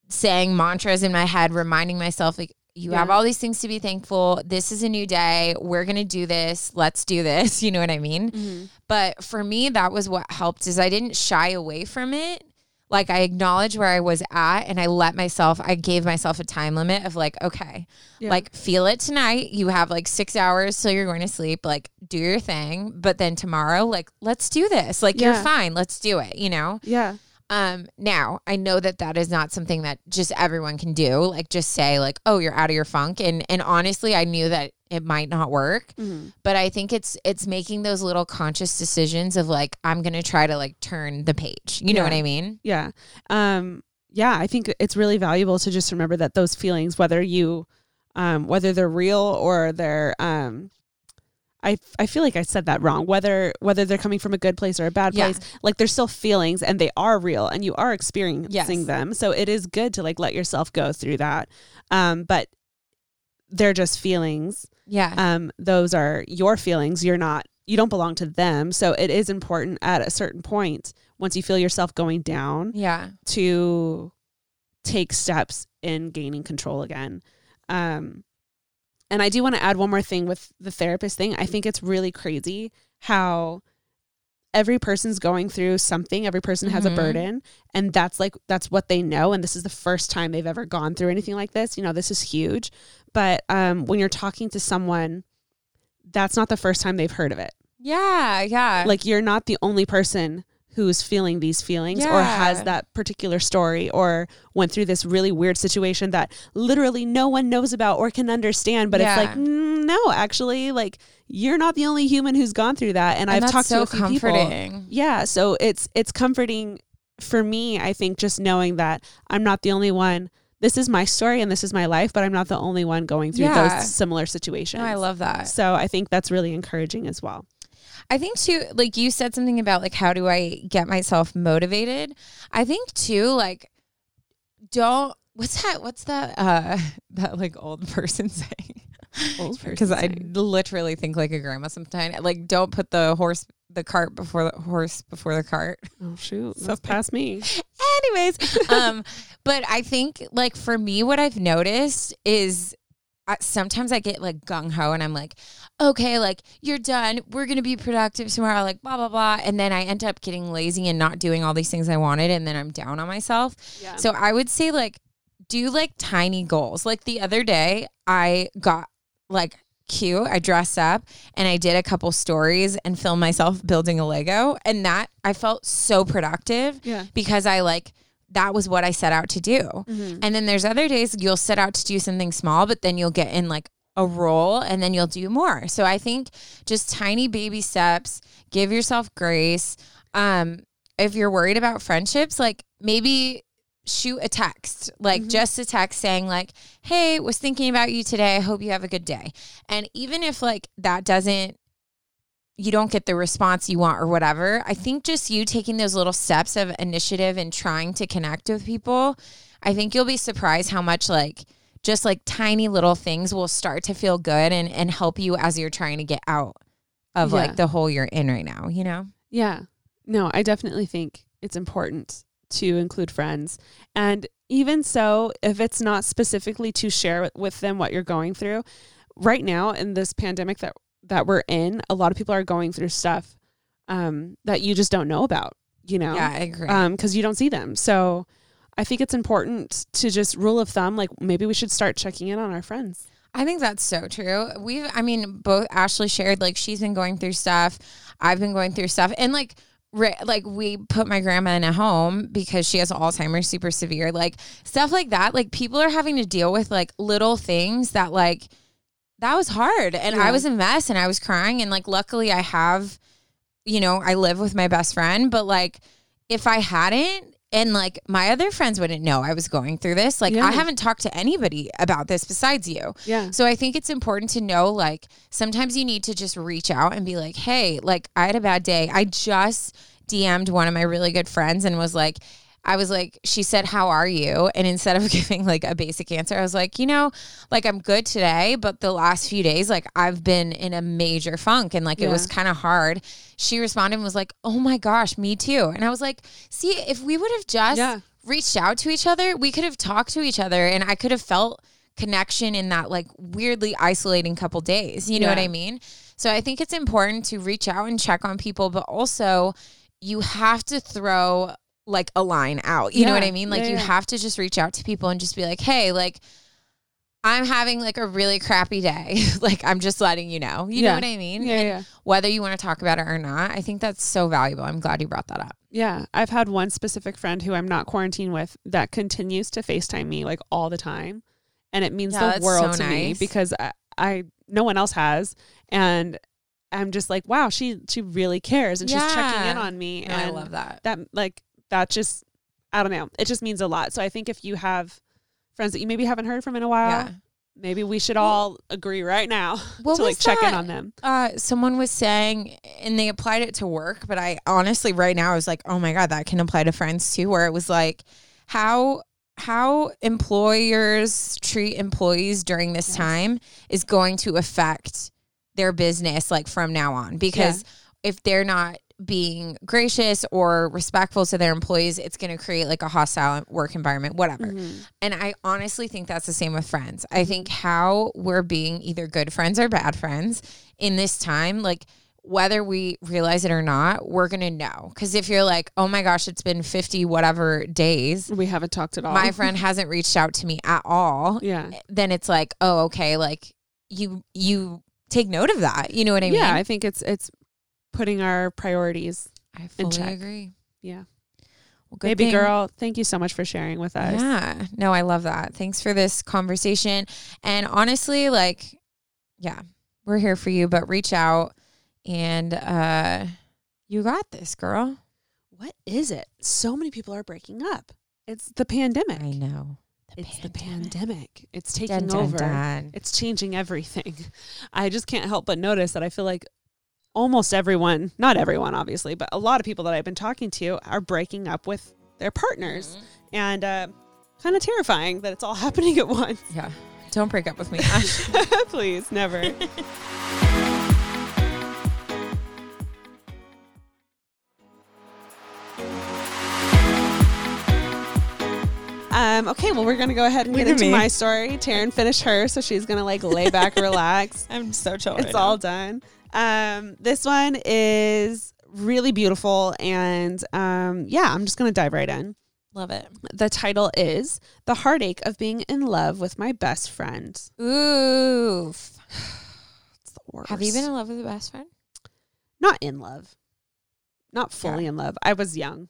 saying mantras in my head reminding myself like you have all these things to be thankful this is a new day we're gonna do this let's do this <laughs> you know what i mean Mhm. but for me, that was what helped is I didn't shy away from it. Like I acknowledged where I was at and I let myself, I gave myself a time limit of like, okay, Yeah. like feel it tonight. You have like six hours till you're going to sleep. Like do your thing. But then tomorrow, like, let's do this. Like you're fine. Let's do it, you know? Yeah. Um, now I know that that is not something that just everyone can do. Like just say like, oh, you're out of your funk. And, and honestly, I knew that it might not work Mhm. but I think it's it's making those little conscious decisions of like I'm gonna try to like turn the page. You know what I mean? Yeah. Um, yeah, I think it's really valuable to just remember that those feelings, whether you, um, whether they're real or they're, um, I, I feel like I said that wrong. Whether whether they're coming from a good place or a bad Yeah. place, like they're still feelings and they are real and you are experiencing Yes. them. So it is good to like let yourself go through that. Um, but they're just feelings. Yeah. Um, those are your feelings. You're not. You don't belong to them. So it is important at a certain point once you feel yourself going down yeah. to take steps in gaining control again. Um, and I do want to add one more thing with the therapist thing. I think it's really crazy how every person's going through something, every person has a Mhm. burden, and that's like that's what they know and this is the first time they've ever gone through anything like this. You know, this is huge. But um when you're talking to someone that's not the first time they've heard of it Yeah. Yeah. like you're not the only person who's feeling these feelings or has that particular story or went through this really weird situation that literally no one knows about or can understand but Yeah. it's like mm, no actually like you're not the only human who's gone through that. And, and I've talked so to a few people. yeah so it's it's comforting for me I think just knowing that I'm not the only one. This is my story and this is my life but I'm not the only one going through Yeah. those similar situations. No, I love that. so I think that's really encouraging as well I think too, like you said something about like how do I get myself motivated? I think too, like don't what's that what's that uh <laughs> that like old <laughs> person saying? Old person Because I literally think like a grandma sometimes. Like don't put the horse the cart before the horse before the cart. Oh shoot, <laughs> that's past me. Anyways, um, but I think like for me, what I've noticed is I, sometimes I get like gung ho and I'm like, okay, like you're done. We're gonna be productive tomorrow. Like blah blah blah, and then I end up getting lazy and not doing all these things I wanted, and then I'm down on myself. Yeah. So I would say like do like tiny goals. Like the other day, I got like cute. I dressed up and I did a couple stories and filmed myself building a Lego, and that I felt so productive yeah. because I like that was what I set out to do. Mhm. And then there's other days you'll set out to do something small, but then you'll get in like a roll and then you'll do more. So I think just tiny baby steps, give yourself grace. Um, if you're worried about friendships, like maybe shoot a text, like Mhm. just a text saying like, "Hey, was thinking about you today. I hope you have a good day." And even if like that doesn't you don't get the response you want or whatever, I think just you taking those little steps of initiative and trying to connect with people, I think you'll be surprised how much like just like tiny little things will start to feel good and and help you as you're trying to get out of Yeah. like the hole you're in right now, you know? Yeah. No, I definitely think it's important to include friends. And even so, if it's not specifically to share with- with them what you're going through, right now in this pandemic that that we're in, a lot of people are going through stuff um, that you just don't know about, you know? Yeah, I agree. um because you don't see them so i think it's important to just rule of thumb like maybe we should start checking in on our friends I think that's so true. We've, I mean, both Ashley shared like she's been going through stuff. I've been going through stuff. And like like we put my grandma in a home because she has Alzheimer's super severe, like stuff like that. Like people are having to deal with like little things that like that was hard and I was a mess and I was crying and like luckily I have you know, I live with my best friend, but like if I hadn't and like my other friends wouldn't know I was going through this, like Yeah. I haven't talked to anybody about this besides you. Yeah. So I think it's important to know like sometimes you need to just reach out and be like, "Hey, like I had a bad day. I just DM'd one of my really good friends and was like I was like she said, "How are you?" And instead of <laughs> giving like a basic answer, I was like, "You know, like I'm good today, but the last few days like I've been in a major funk and like it was kind of hard." She responded and was like, "Oh my gosh, me too." And I was like, "See, if we would have just Yeah. reached out to each other, we could have talked to each other and I could have felt connection in that like weirdly isolating couple days. You know what I mean? So I think it's important to reach out and check on people, but also you have to throw like a line out. You know what I mean? Like Yeah, you yeah. have to just reach out to people and just be like, "Hey, like I'm having like a really crappy day. <laughs> like I'm just letting you know." You Yeah. know what I mean? Yeah, yeah. Whether you want to talk about it or not, I think that's so valuable. I'm glad you brought that up. Yeah, I've had one specific friend who I'm not quarantined with that continues to FaceTime me like all the time, and it means Yeah, the world so to me because I, I no one else has, and I'm just like, wow, she she really cares and she's checking in on me, No, and I love that. that like that just I don't know, it just means a lot. So I think if you have friends that you maybe haven't heard from in a while, Yeah. maybe we should all agree right now <laughs> What to like check in on them. uh, someone was saying, and they applied it to work, but I honestly, right now, I was like, oh my god, that can apply to friends too. Where it was like, how how employers treat employees during this Yes. time is going to affect their business, like from now on, because if they're not being gracious or respectful to their employees, it's going to create like a hostile work environment, whatever. Mhm. And I honestly think that's the same with friends. I think how we're being either good friends or bad friends in this time, like whether we realize it or not, we're going to know. Because if you're like, oh my gosh, it's been 50 whatever days, We haven't talked at all. my friend hasn't reached out to me at all, yeah. then it's like, oh, okay, like you, you take note of that. You know what I yeah, mean? I think it's it's putting our priorities. I fully agree. Yeah. Well, good Baby thing- girl, thank you so much for sharing with us. Yeah. No, I love that. Thanks for this conversation. And honestly, like, yeah, we're here for you, but reach out and uh you got this, girl. What is it? So many people are breaking up. It's the pandemic. I know. it's the pandemic. It's taking Dun, dun, over. dun. It's changing everything. <laughs> I just can't help but notice that I feel like almost everyone, not everyone obviously, but a lot of people that I've been talking to are breaking up with their partners. And uh, kind of terrifying that it's all <laughs> happening at once. Yeah. Don't break up with me, Ash. <laughs> <laughs> Please, never. Um, okay, well, we're going to go ahead and get Look at into me. my story. Taryn finished her, so she's going to like lay back, relax. I'm so chill. it's all done. Um, this one is really beautiful. And um, yeah, I'm just going to dive right in. love it. The title is The Heartache of Being in Love with My Best Friend. Oof. It's the worst. Have you been in love with a best friend? not in love, not fully in love. I was young.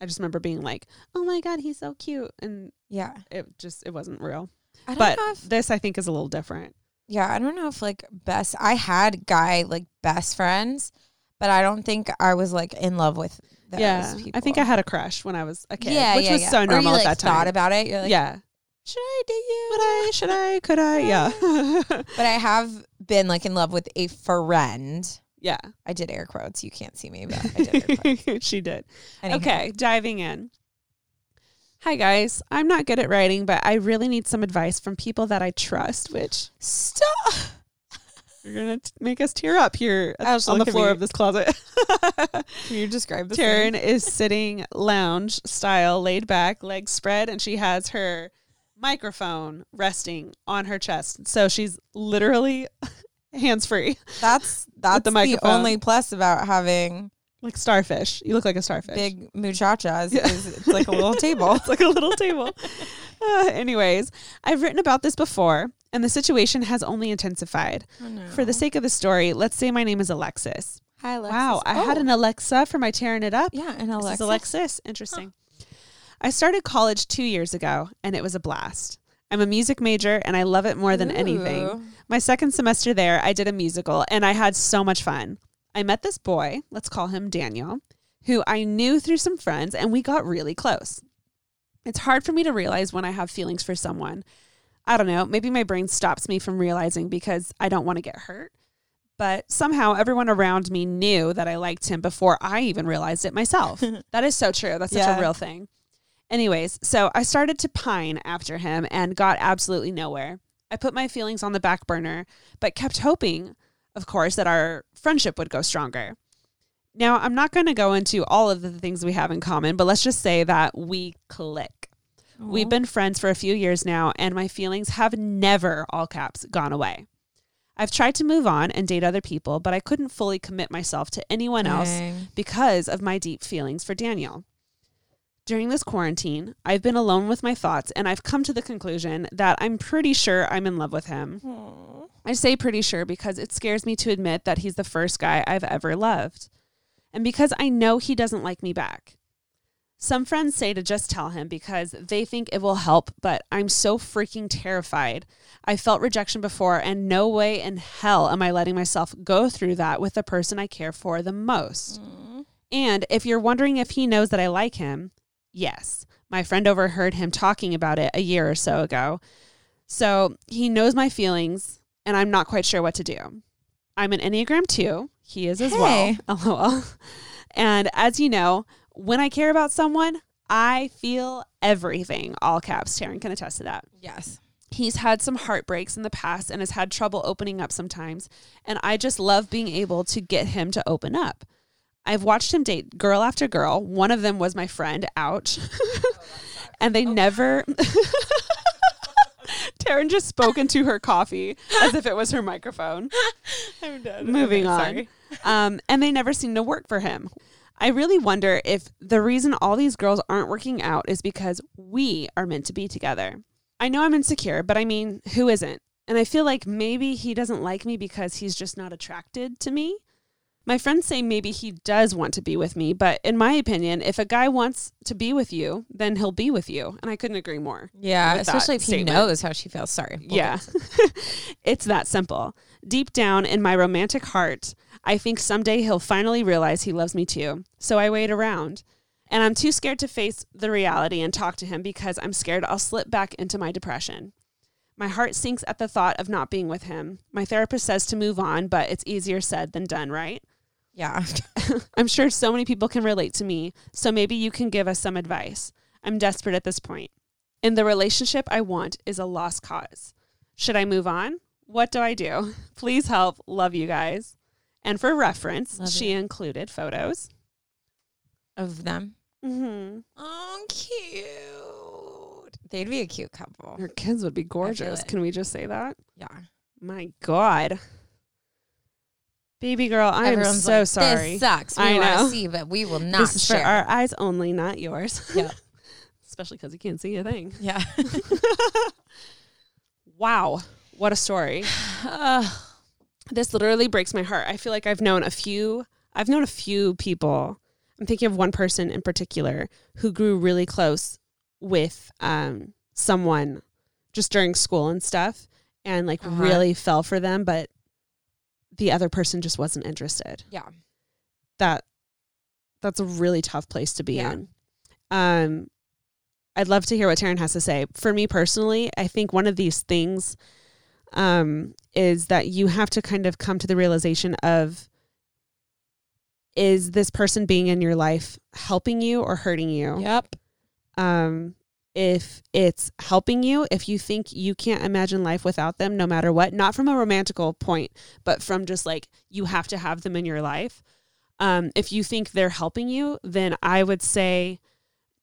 I just remember being like, "Oh my god, he's so cute," and Yeah. it just it wasn't real. But if this, I think, is a little different. Yeah, I don't know if like best. I had guy like best friends, but I don't think I was like in love with those yeah, people. I think I had a crush when I was a kid, yeah, which yeah, was yeah. so Or normal you, at like, that time. Thought about it. You're like, yeah, should I date you? would I? Should I? Could I? Yeah, <laughs> But I have been like in love with a friend. yeah. I did air quotes. You can't see me, but I did <laughs> she did. Anyhow. Okay, diving in. Hi guys, I'm not good at writing, but I really need some advice from people that I trust. Which Stop. <laughs> you're gonna t- make us tear up here Ash, on the floor of this closet. <laughs> Can you describe this? Taryn is sitting lounge style, laid back, legs spread, and she has her microphone resting on her chest. So she's literally <laughs> hands free, That's that's the the, only plus about having like starfish. You look like a starfish. big muchachas. Yeah. Is it's like a little <laughs> table. it's like a little table. <laughs> Uh, anyways, I've written about this before, and the situation has only intensified. For the sake of the story, let's say my name is Alexis. Hi, Alexis. Wow, I had Oh, an Alexa for my tearing it up. yeah, This Alexis. is Alexis. Interesting. I started college two years ago, and it was a blast. I'm a music major, and I love it more than anything. My second semester there, I did a musical, and I had so much fun. I met this boy, let's call him Daniel, who I knew through some friends, and we got really close. It's hard for me to realize when I have feelings for someone. I don't know, maybe my brain stops me from realizing because I don't want to get hurt. But somehow everyone around me knew that I liked him before I even realized it myself. <laughs> that is so true. That's such Yeah. a real thing. Anyways, so I started to pine after him and got absolutely nowhere. I put my feelings on the back burner, but kept hoping, of course, that our friendship would go stronger. Now, I'm not going to go into all of the things we have in common, but let's just say that we click. We've been friends for a few years now, and my feelings have never, all caps, gone away. I've tried to move on and date other people, but I couldn't fully commit myself to anyone else because of my deep feelings for Daniel. During this quarantine, I've been alone with my thoughts, and I've come to the conclusion that I'm pretty sure I'm in love with him. I say pretty sure because it scares me to admit that he's the first guy I've ever loved, and because I know he doesn't like me back. Some friends say to just tell him because they think it will help, but I'm so freaking terrified. I felt rejection before, and no way in hell am I letting myself go through that with the person I care for the most. Mm. And if you're wondering if he knows that I like him, yes. My friend overheard him talking about it a year or so ago. So he knows my feelings, and I'm not quite sure what to do. I'm an Enneagram 2. He is as Hey. well. <laughs> LOL. And as you know, when I care about someone, I feel everything. All caps. Taryn can attest to that. Yes. He's had some heartbreaks in the past and has had trouble opening up sometimes. And I just love being able to get him to open up. I've watched him date girl after girl. One of them was my friend. Ouch. <laughs> Oh, and they oh. never. <laughs> <laughs> Taryn just spoke into her coffee as if it was her microphone. <laughs> I'm done. Moving on. Um, and they never seem to work for him. I really wonder if the reason all these girls aren't working out is because we are meant to be together. I know I'm insecure, but I mean, who isn't? And I feel like maybe he doesn't like me because he's just not attracted to me. My friends say maybe he does want to be with me, but in my opinion, if a guy wants to be with you, then he'll be with you. And I couldn't agree more. Yeah, especially if he knows how she feels. Sorry. We'll Yeah. <laughs> <laughs> it's that simple. Deep down in my romantic heart, I think someday he'll finally realize he loves me too. So I wait around. And I'm too scared to face the reality and talk to him because I'm scared I'll slip back into my depression. My heart sinks at the thought of not being with him. My therapist says to move on, but it's easier said than done, right? Yeah. <laughs> I'm sure so many people can relate to me, so maybe you can give us some advice. I'm desperate at this point. And the relationship I want is a lost cause. Should I move on? What do I do? <laughs> Please help. Love you guys. And for reference, Love she you. included photos. Of them. Mm-hmm. Oh, cute. They'd be a cute couple. Her kids would be gorgeous. Can we just say that? Yeah. My God. Baby girl, I am so like, sorry. This sucks. We I want know. to see, but we will not this is for our eyes only, not yours. <laughs> Yeah. Especially because you can't see a thing. yeah. <laughs> wow. What a story. Ugh. <sighs> <sighs> this literally breaks my heart. I feel like I've known a few I've known a few people. I'm thinking of one person in particular who grew really close with um someone just during school and stuff and like Uh-huh. really fell for them but the other person just wasn't interested. yeah. That that's a really tough place to be Yeah. in. Um I'd love to hear what Taryn has to say. For me personally, I think one of these things um, is that you have to kind of come to the realization of is this person being in your life helping you or hurting you? Yep. Um, if it's helping you, if you think you can't imagine life without them, no matter what, not from a romantical point, but from just like you have to have them in your life. Um, if you think they're helping you, then I would say,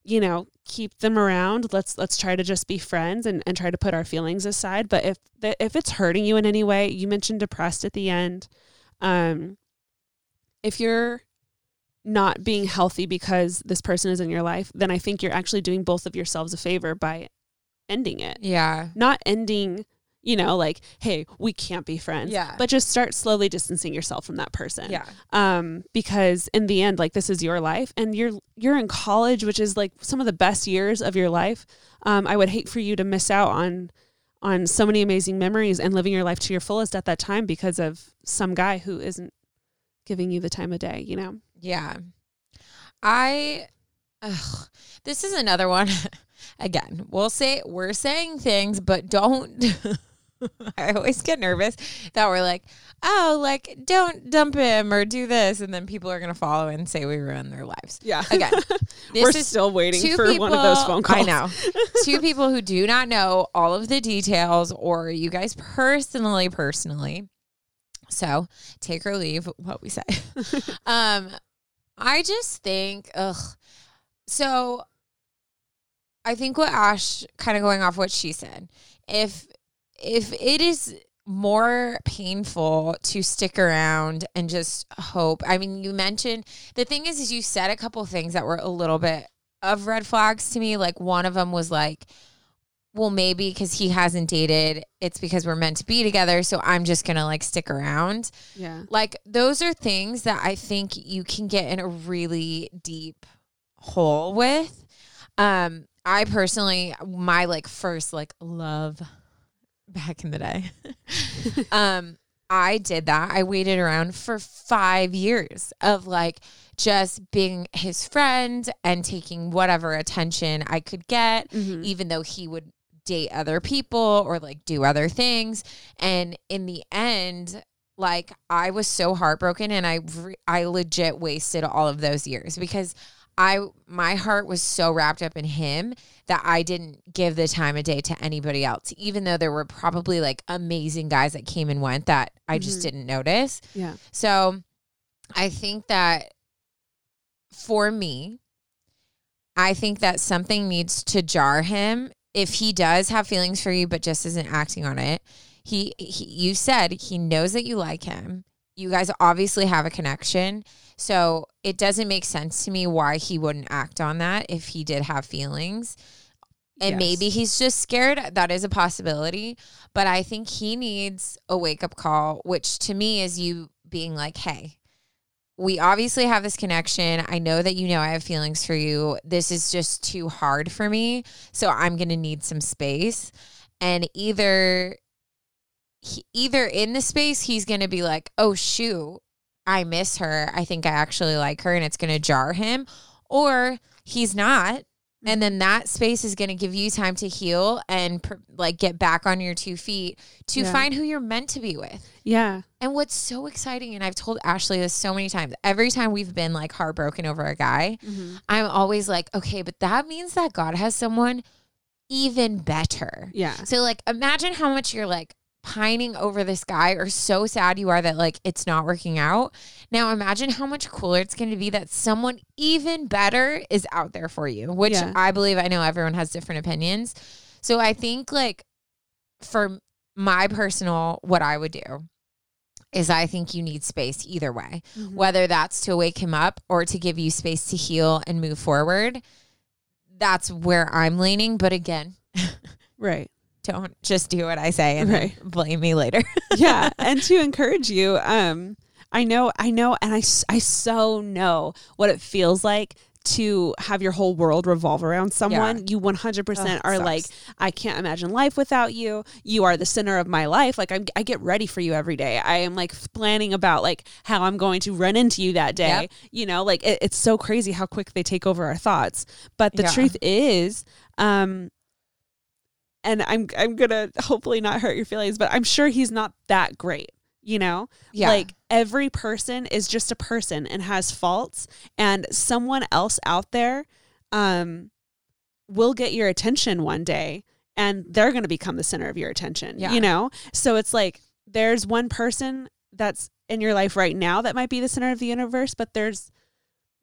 you know, keep them around. Let's let's try to just be friends and, and try to put our feelings aside. But if the, if it's hurting you in any way, you mentioned depressed at the end. Um, if you're not being healthy because this person is in your life, then I think you're actually doing both of yourselves a favor by ending it. Yeah. Not ending, you know, like, hey, we can't be friends. Yeah. But just start slowly distancing yourself from that person. Yeah. Um, because in the end, like this is your life and you're you're in college, which is like some of the best years of your life. Um, I would hate for you to miss out on on so many amazing memories and living your life to your fullest at that time because of some guy who isn't giving you the time of day, you know? Yeah. I ugh, this is another one. <laughs> Again, we'll say we're saying things, but don't <laughs> I always get nervous that we're like, oh, like don't dump him or do this, and then people are gonna follow and say we ruin their lives. Yeah. Again, <laughs> this We're is still waiting for one of those phone calls. I know. two people who do not know all of the details or you guys personally, personally. So take or leave what we say. um, I just think, ugh. So I think what Ash kind of going off what she said, if if it is more painful to stick around and just hope. I mean, you mentioned the thing is, is you said a couple things that were a little bit of red flags to me. Like one of them was like, well, maybe because he hasn't dated, it's because we're meant to be together. So I'm just gonna like stick around. Yeah. Like those are things that I think you can get in a really deep hole with. Um, I personally, my like first like love back in the day. <laughs> um, I did that. I waited around for five years of like just being his friend and taking whatever attention I could get, Mhm. even though he would date other people or like do other things. And in the end, like I was so heartbroken and I re- I legit wasted all of those years because I my heart was so wrapped up in him that I didn't give the time of day to anybody else even though there were probably like amazing guys that came and went that I just Mhm. didn't notice. Yeah. So I think that for me, I think that something needs to jar him if he does have feelings for you but just isn't acting on it. He, he you said he knows that you like him. You guys obviously have a connection. So it doesn't make sense to me why he wouldn't act on that if he did have feelings. And Yes. maybe he's just scared. That is a possibility. But I think he needs a wake up call, which to me is you being like, hey, we obviously have this connection. I know that you know I have feelings for you. This is just too hard for me. So I'm going to need some space. And either he, either in the space he's going to be like, "Oh shoot, I miss her. I think I actually like her," and it's going to jar him, or he's not. And then that space is going to give you time to heal and pr- like get back on your two feet to Yeah. find who you're meant to be with. Yeah. And what's so exciting, and I've told Ashley this so many times, every time we've been like heartbroken over a guy, Mhm. I'm always like, okay, but that means that God has someone even better. Yeah. So, like, imagine how much you're like pining over this guy or so sad you are that like it's not working out. Now, imagine how much cooler it's going to be that someone even better is out there for you, which Yeah. I believe I know everyone has different opinions. So, I think like for my personal, what I would do is I think you need space either way, Mhm. whether that's to wake him up or to give you space to heal and move forward. That's where I'm leaning. But again, <laughs> Right. Don't just do what I say and Right. blame me later. <laughs> yeah and to encourage you um i know i know and I, I so know what it feels like to have your whole world revolve around someone you 100% Ugh, are sucks. like i can't imagine life without you you are the center of my life like I'm, i get ready for you every day i am like planning about like how i'm going to run into you that day Yep. you know like it, it's so crazy how quick they take over our thoughts but the Yeah. truth is um and I'm I'm gonna hopefully not hurt your feelings, but I'm sure he's not that great. You know, Yeah. like every person is just a person and has faults, and someone else out there, um, will get your attention one day, and they're gonna become the center of your attention. Yeah. You know, so it's like there's one person that's in your life right now that might be the center of the universe, but there's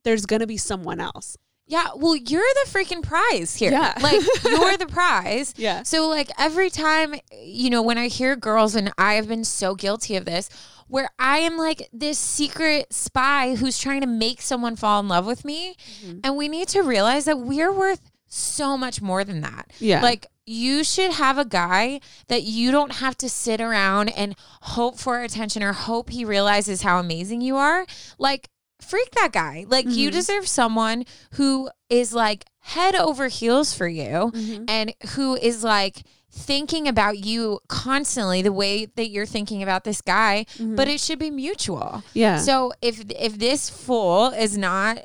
there's gonna be someone else. Yeah. Well, you're the freaking prize here. Yeah. Like, you're the <laughs> prize. Yeah. So, like, every time, you know, when I hear girls, and I have been so guilty of this, where I am like this secret spy who's trying to make someone fall in love with me. Mhm. And we need to realize that we're worth so much more than that. Yeah. Like, you should have a guy that you don't have to sit around and hope for attention or hope he realizes how amazing you are. Like, freak that guy. Like, you Mhm. deserve someone who is like head over heels for you Mhm. and who is like thinking about you constantly the way that you're thinking about this guy, but it should be mutual. yeah. So if if this fool is not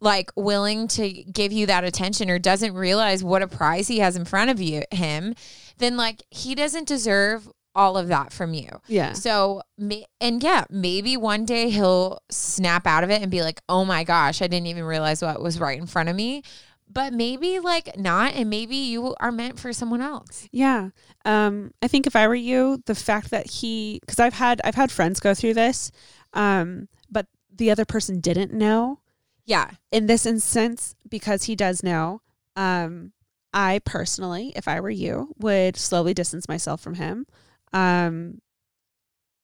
like willing to give you that attention or doesn't realize what a prize he has in front of you him, then like he doesn't deserve all of that from you. yeah. So, and yeah, maybe one day he'll snap out of it and be like, "Oh my gosh, I didn't even realize what was right in front of me." But maybe like not, and maybe you are meant for someone else. Yeah. Um, I think if I were you, the fact that he, because I've had I've had friends go through this, um, but the other person didn't know. Yeah, In this instance, because he does know, um, I personally, if I were you, would slowly distance myself from him. Um,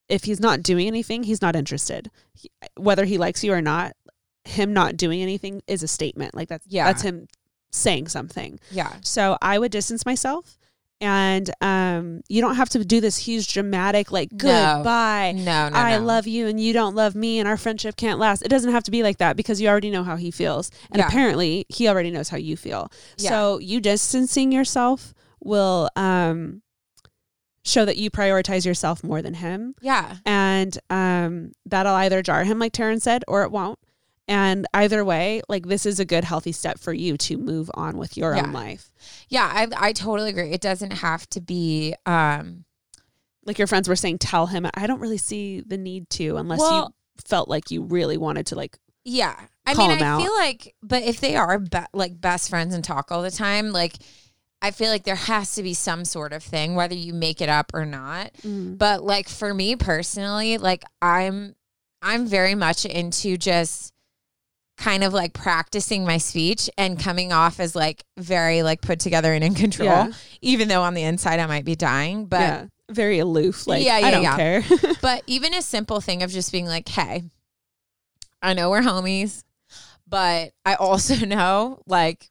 if he's not doing anything, he's not interested. He- whether he likes you or not, him not doing anything is a statement. Like that's Yeah. that's him saying something. yeah, So I would distance myself. And um, you don't have to do this huge dramatic, like, No. goodbye. no, no, I no. love you and you don't love me and our friendship can't last. It doesn't have to be like that because you already know how he feels. And Yeah. apparently he already knows how you feel. Yeah. So you distancing yourself will um, show that you prioritize yourself more than him. Yeah, And um, that'll either jar him, like Taryn said, or it won't. And either way, like this is a good, healthy step for you to move on with your Yeah. own life. yeah. I I totally agree. It doesn't have to be. um like your friends were saying, tell him. I don't really see the need to unless Well- you felt like you really wanted to like Yeah. I mean, I out. feel like, but if they are be- like best friends and talk all the time, like, I feel like there has to be some sort of thing, whether you make it up or not. Mm. But like for me personally, like I'm, I'm very much into just kind of like practicing my speech and coming off as like very like put together and in control, Yeah. even though on the inside I might be dying. But yeah, very aloof. Like Yeah, I don't yeah. care. <laughs> but even a simple thing of just being like, hey, I know we're homies, but I also <laughs> know, like,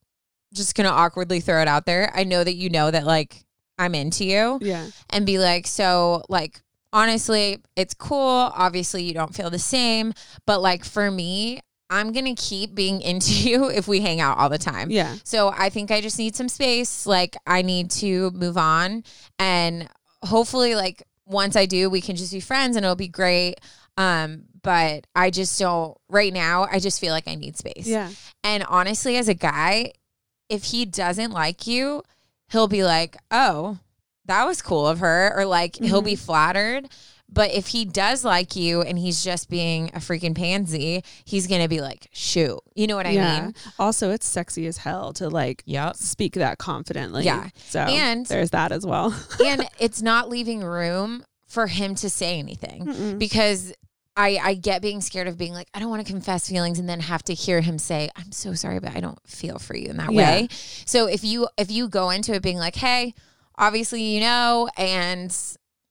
just gonna awkwardly throw it out there. I know that you know that, like, I'm into you yeah, and be like, so, like, honestly, it's cool. Obviously, you don't feel the same, but like, for me, I'm gonna keep being <laughs> into you if we hang out all the time. yeah, So I think I just need some space. Like I need to move on and hopefully like once I do, we can just be friends and it'll be great. Um, but I just don't right now, I just feel like I need space. yeah, And honestly, as a guy, if he doesn't like you, he'll be like, Oh, that was cool of her, or like he'll be mm-hmm. flattered. But if he does like you and he's just being a freaking pansy, he's gonna be like, shoot. You know what I yeah. mean? Also, it's sexy as hell to like Yep. speak that confidently. Yeah. So And- there's that as well. and it's not leaving room for him to say anything <laughs> Mm-mm. because I I get being scared of being like I don't want to confess feelings and then have to hear him say I'm so sorry but I don't feel for you in that Yeah. way. So if you if you go into it being like hey obviously you know and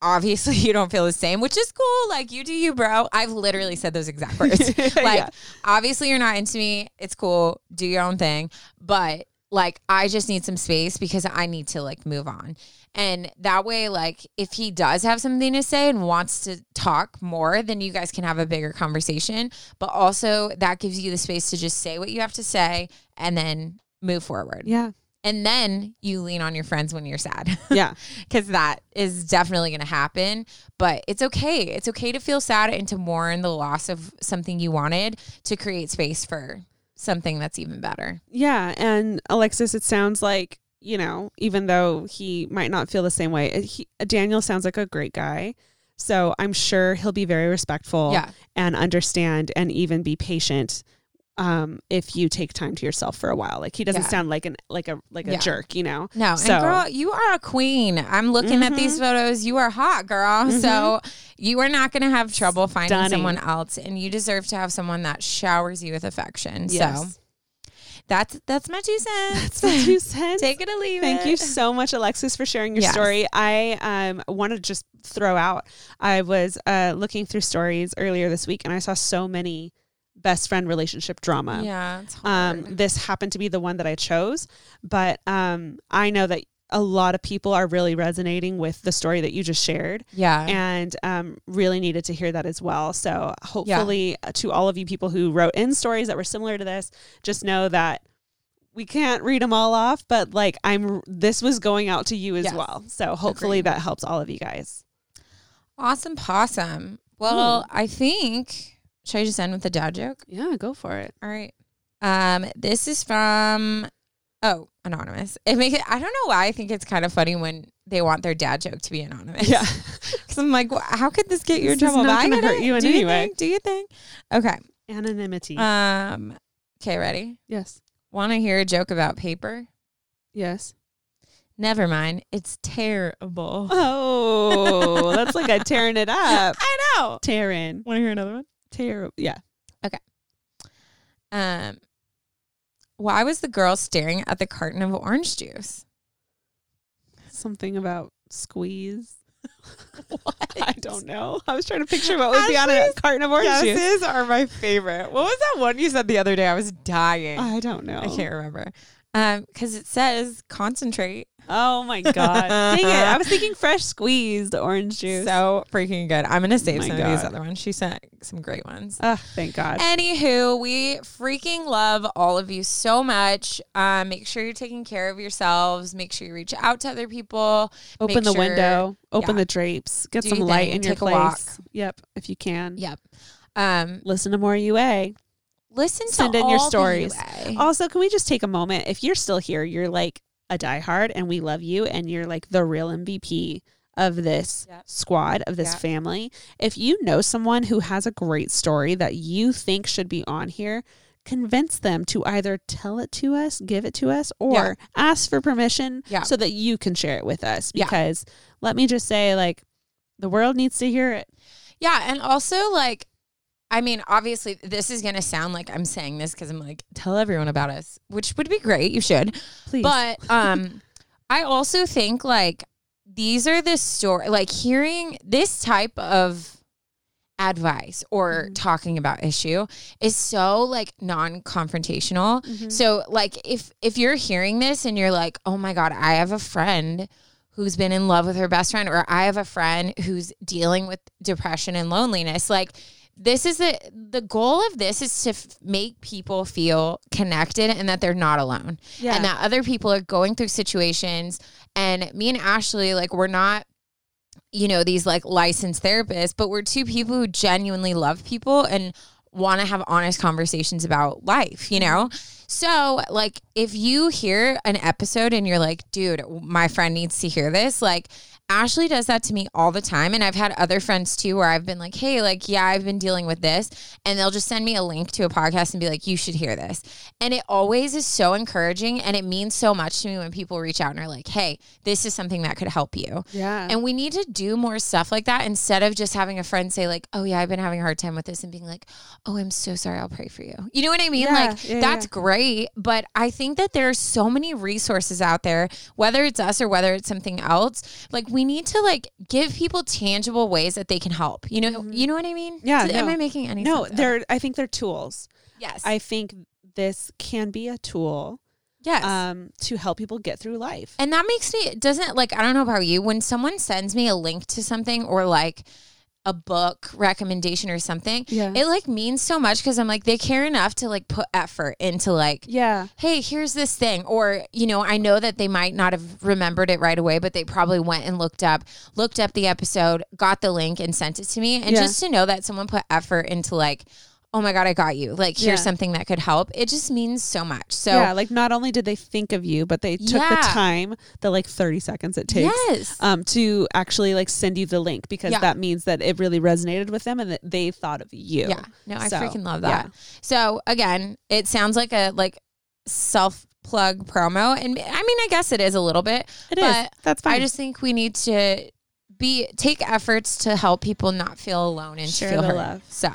obviously <laughs> you don't feel the same which is cool like you do you bro I've literally said those exact <laughs> words like Yeah. obviously you're not into me it's cool do your own thing but like i just need some space because i need to like move on and that way like if he does have something to say and wants to talk more then you guys can have a bigger conversation but also that gives you the space to just say what you have to say and then move forward yeah, and then you lean on your friends when you're sad <laughs> yeah, because that is definitely going to happen. But it's okay. It's okay to feel sad and to mourn the loss of something you wanted to create space for something that's even better. yeah. And Alexis, it sounds like you know, even though he might not feel the same way, uh, he, Daniel sounds like a great guy. So I'm sure he'll be very respectful Yeah. and understand and even be patient um, if you take time to yourself for a while. Like he doesn't Yeah. sound like an like a like a Yeah. jerk, you know. No, So- and girl, you are a queen. I'm looking at these photos. You are hot, girl. So you are not going to have trouble finding Stunning. someone else, and you deserve to have someone that showers you with affection. So Yes. That's that's my two cents. That's my two cents. Take it or leave Thank it. you so much, Alexis, for sharing your Yes. story. I um, want to just throw out. I was uh, looking through stories earlier this week, and I saw so many best friend relationship drama. Yeah, it's hard. Um, this happened to be the one that I chose, but um, I know that a lot of people are really resonating with the story that you just shared Yeah. and um, really needed to hear that as well. So hopefully, uh, to all of you people who wrote in stories that were similar to this, just know that we can't read them all off, but like I'm, this was going out to you as Yes. well. So hopefully Agreed. that helps all of you guys. awesome possum. Well, I think should I just end with a dad joke? Yeah, go for it. All right. Um, this is from oh, anonymous. It makes it I don't know why I think it's kind of funny when they want their dad joke to be anonymous. Yeah. <laughs> Because I'm like, "Wha- how could this get you in This is trouble? not gonna hurt you in Do any your way. thing. Do you think? Okay. Anonymity. Um. Okay. Ready? yes. Want to hear a joke about paper? Yes. Never mind. It's terrible. Oh, that's like a <laughs> tearing it up. I know. Tearing. Want to hear another one? Tear. Yeah. Okay. Um. Why was the girl staring at the carton of orange juice? Something about squeeze. <laughs> what? <laughs> I don't know. I was trying to picture what would be on a carton of orange juice. Guesses are my favorite. What was that one you said the other day? I was dying. I don't know. I can't remember. Um, because it says concentrate. Oh my god! Dang it! I was thinking <laughs> fresh squeezed orange juice. So freaking good. I'm gonna save my some of these other ones. She sent some great ones. Ah, thank God. Anywho, we freaking love all of you so much. Um, make sure you're taking care of yourselves. Make sure you reach out to other people. Open make the sure- window. Open yeah. the drapes. Get Do some light thing, in your take walk. place. Yep, if you can. Yep. Um, Listen to more UA. listen Send to in your stories. Also, can we just take a moment? If you're still here, you're like a diehard and we love you and you're like the real MVP of this Yep. squad, of this Yep. family. If you know someone who has a great story that you think should be on here, convince them to either tell it to us, give it to us, or Yeah. ask for permission Yeah. so that you can share it with us. Yeah. Because let me just say, like, the world needs to hear it. Yeah, and also like I mean, obviously this is going to sound like I'm saying this cuz I'm like tell everyone about us, which would be great. You should. Please. But <laughs> um I also think like these are the story like hearing this type of advice or Mhm. talking about issue is so like non-confrontational. Mhm. So like if if you're hearing this and you're like, "Oh my god, I have a friend who's been in love with her best friend or I have a friend who's dealing with depression and loneliness." Like this is the the goal of this is to f- make people feel connected and that they're not alone. Yeah. and that other people are going through situations. And me and Ashley like we're not you know these like licensed therapists but we're two people who genuinely love people and want to have honest conversations about life you know? Mm-hmm. So like if you hear an episode and you're like dude my friend needs to hear this like Ashley does that to me all the time. And I've had other friends too where I've been like, hey, like, yeah, I've been dealing with this. And they'll just send me a link to a podcast and be like, you should hear this. And it always is so encouraging. And it means so much to me when people reach out and are like, hey, this is something that could help you. yeah. And we need to do more stuff like that instead of just having a friend say, like, oh, yeah, I've been having a hard time with this and being like, oh, I'm so sorry. I'll pray for you. You know what I mean? Yeah, like, yeah, that's yeah. great. But I think that there are so many resources out there, whether it's us or whether it's something else. Like, we need to, like, give people tangible ways that they can help. You know, you know what I mean? Yeah, Am no. I making any no, sense? they're, I think they're tools. yes. I think this can be a tool yes. um, to help people get through life. And that makes me it doesn't like I don't know about you when someone sends me a link to something or like a book recommendation or something, Yeah. it like means so much because I'm like they care enough to like put effort into like yeah. hey, here's this thing. Or, you know, I know that they might not have remembered it right away, but they probably went and looked up, looked up the episode, got the link and sent it to me. And Yeah. just to know that someone put effort into like, oh my God, I got you. Like, here's Yeah. something that could help. It just means so much. So, yeah. Like not only did they think of you, but they took the time, the like 30 seconds it takes. yes. Um, to actually like send you the link because Yeah. that means that it really resonated with them and that they thought of you. Yeah. No, I So, freaking love yeah. that. So again, it sounds like a like self plug promo. And I mean, I guess it is a little bit. It is. But That's fine. I just think we need to be take efforts to help people not feel alone and Share feel love. So,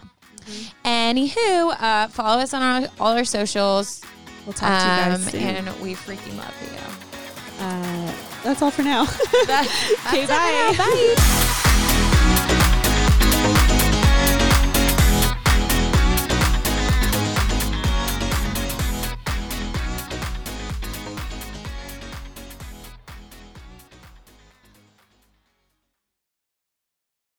anywho, uh, follow us on our, all our socials. we'll talk to you Um, guys soon. and we freaking love you. uh, that's all for now. <laughs> That- Okay, bye. Bye.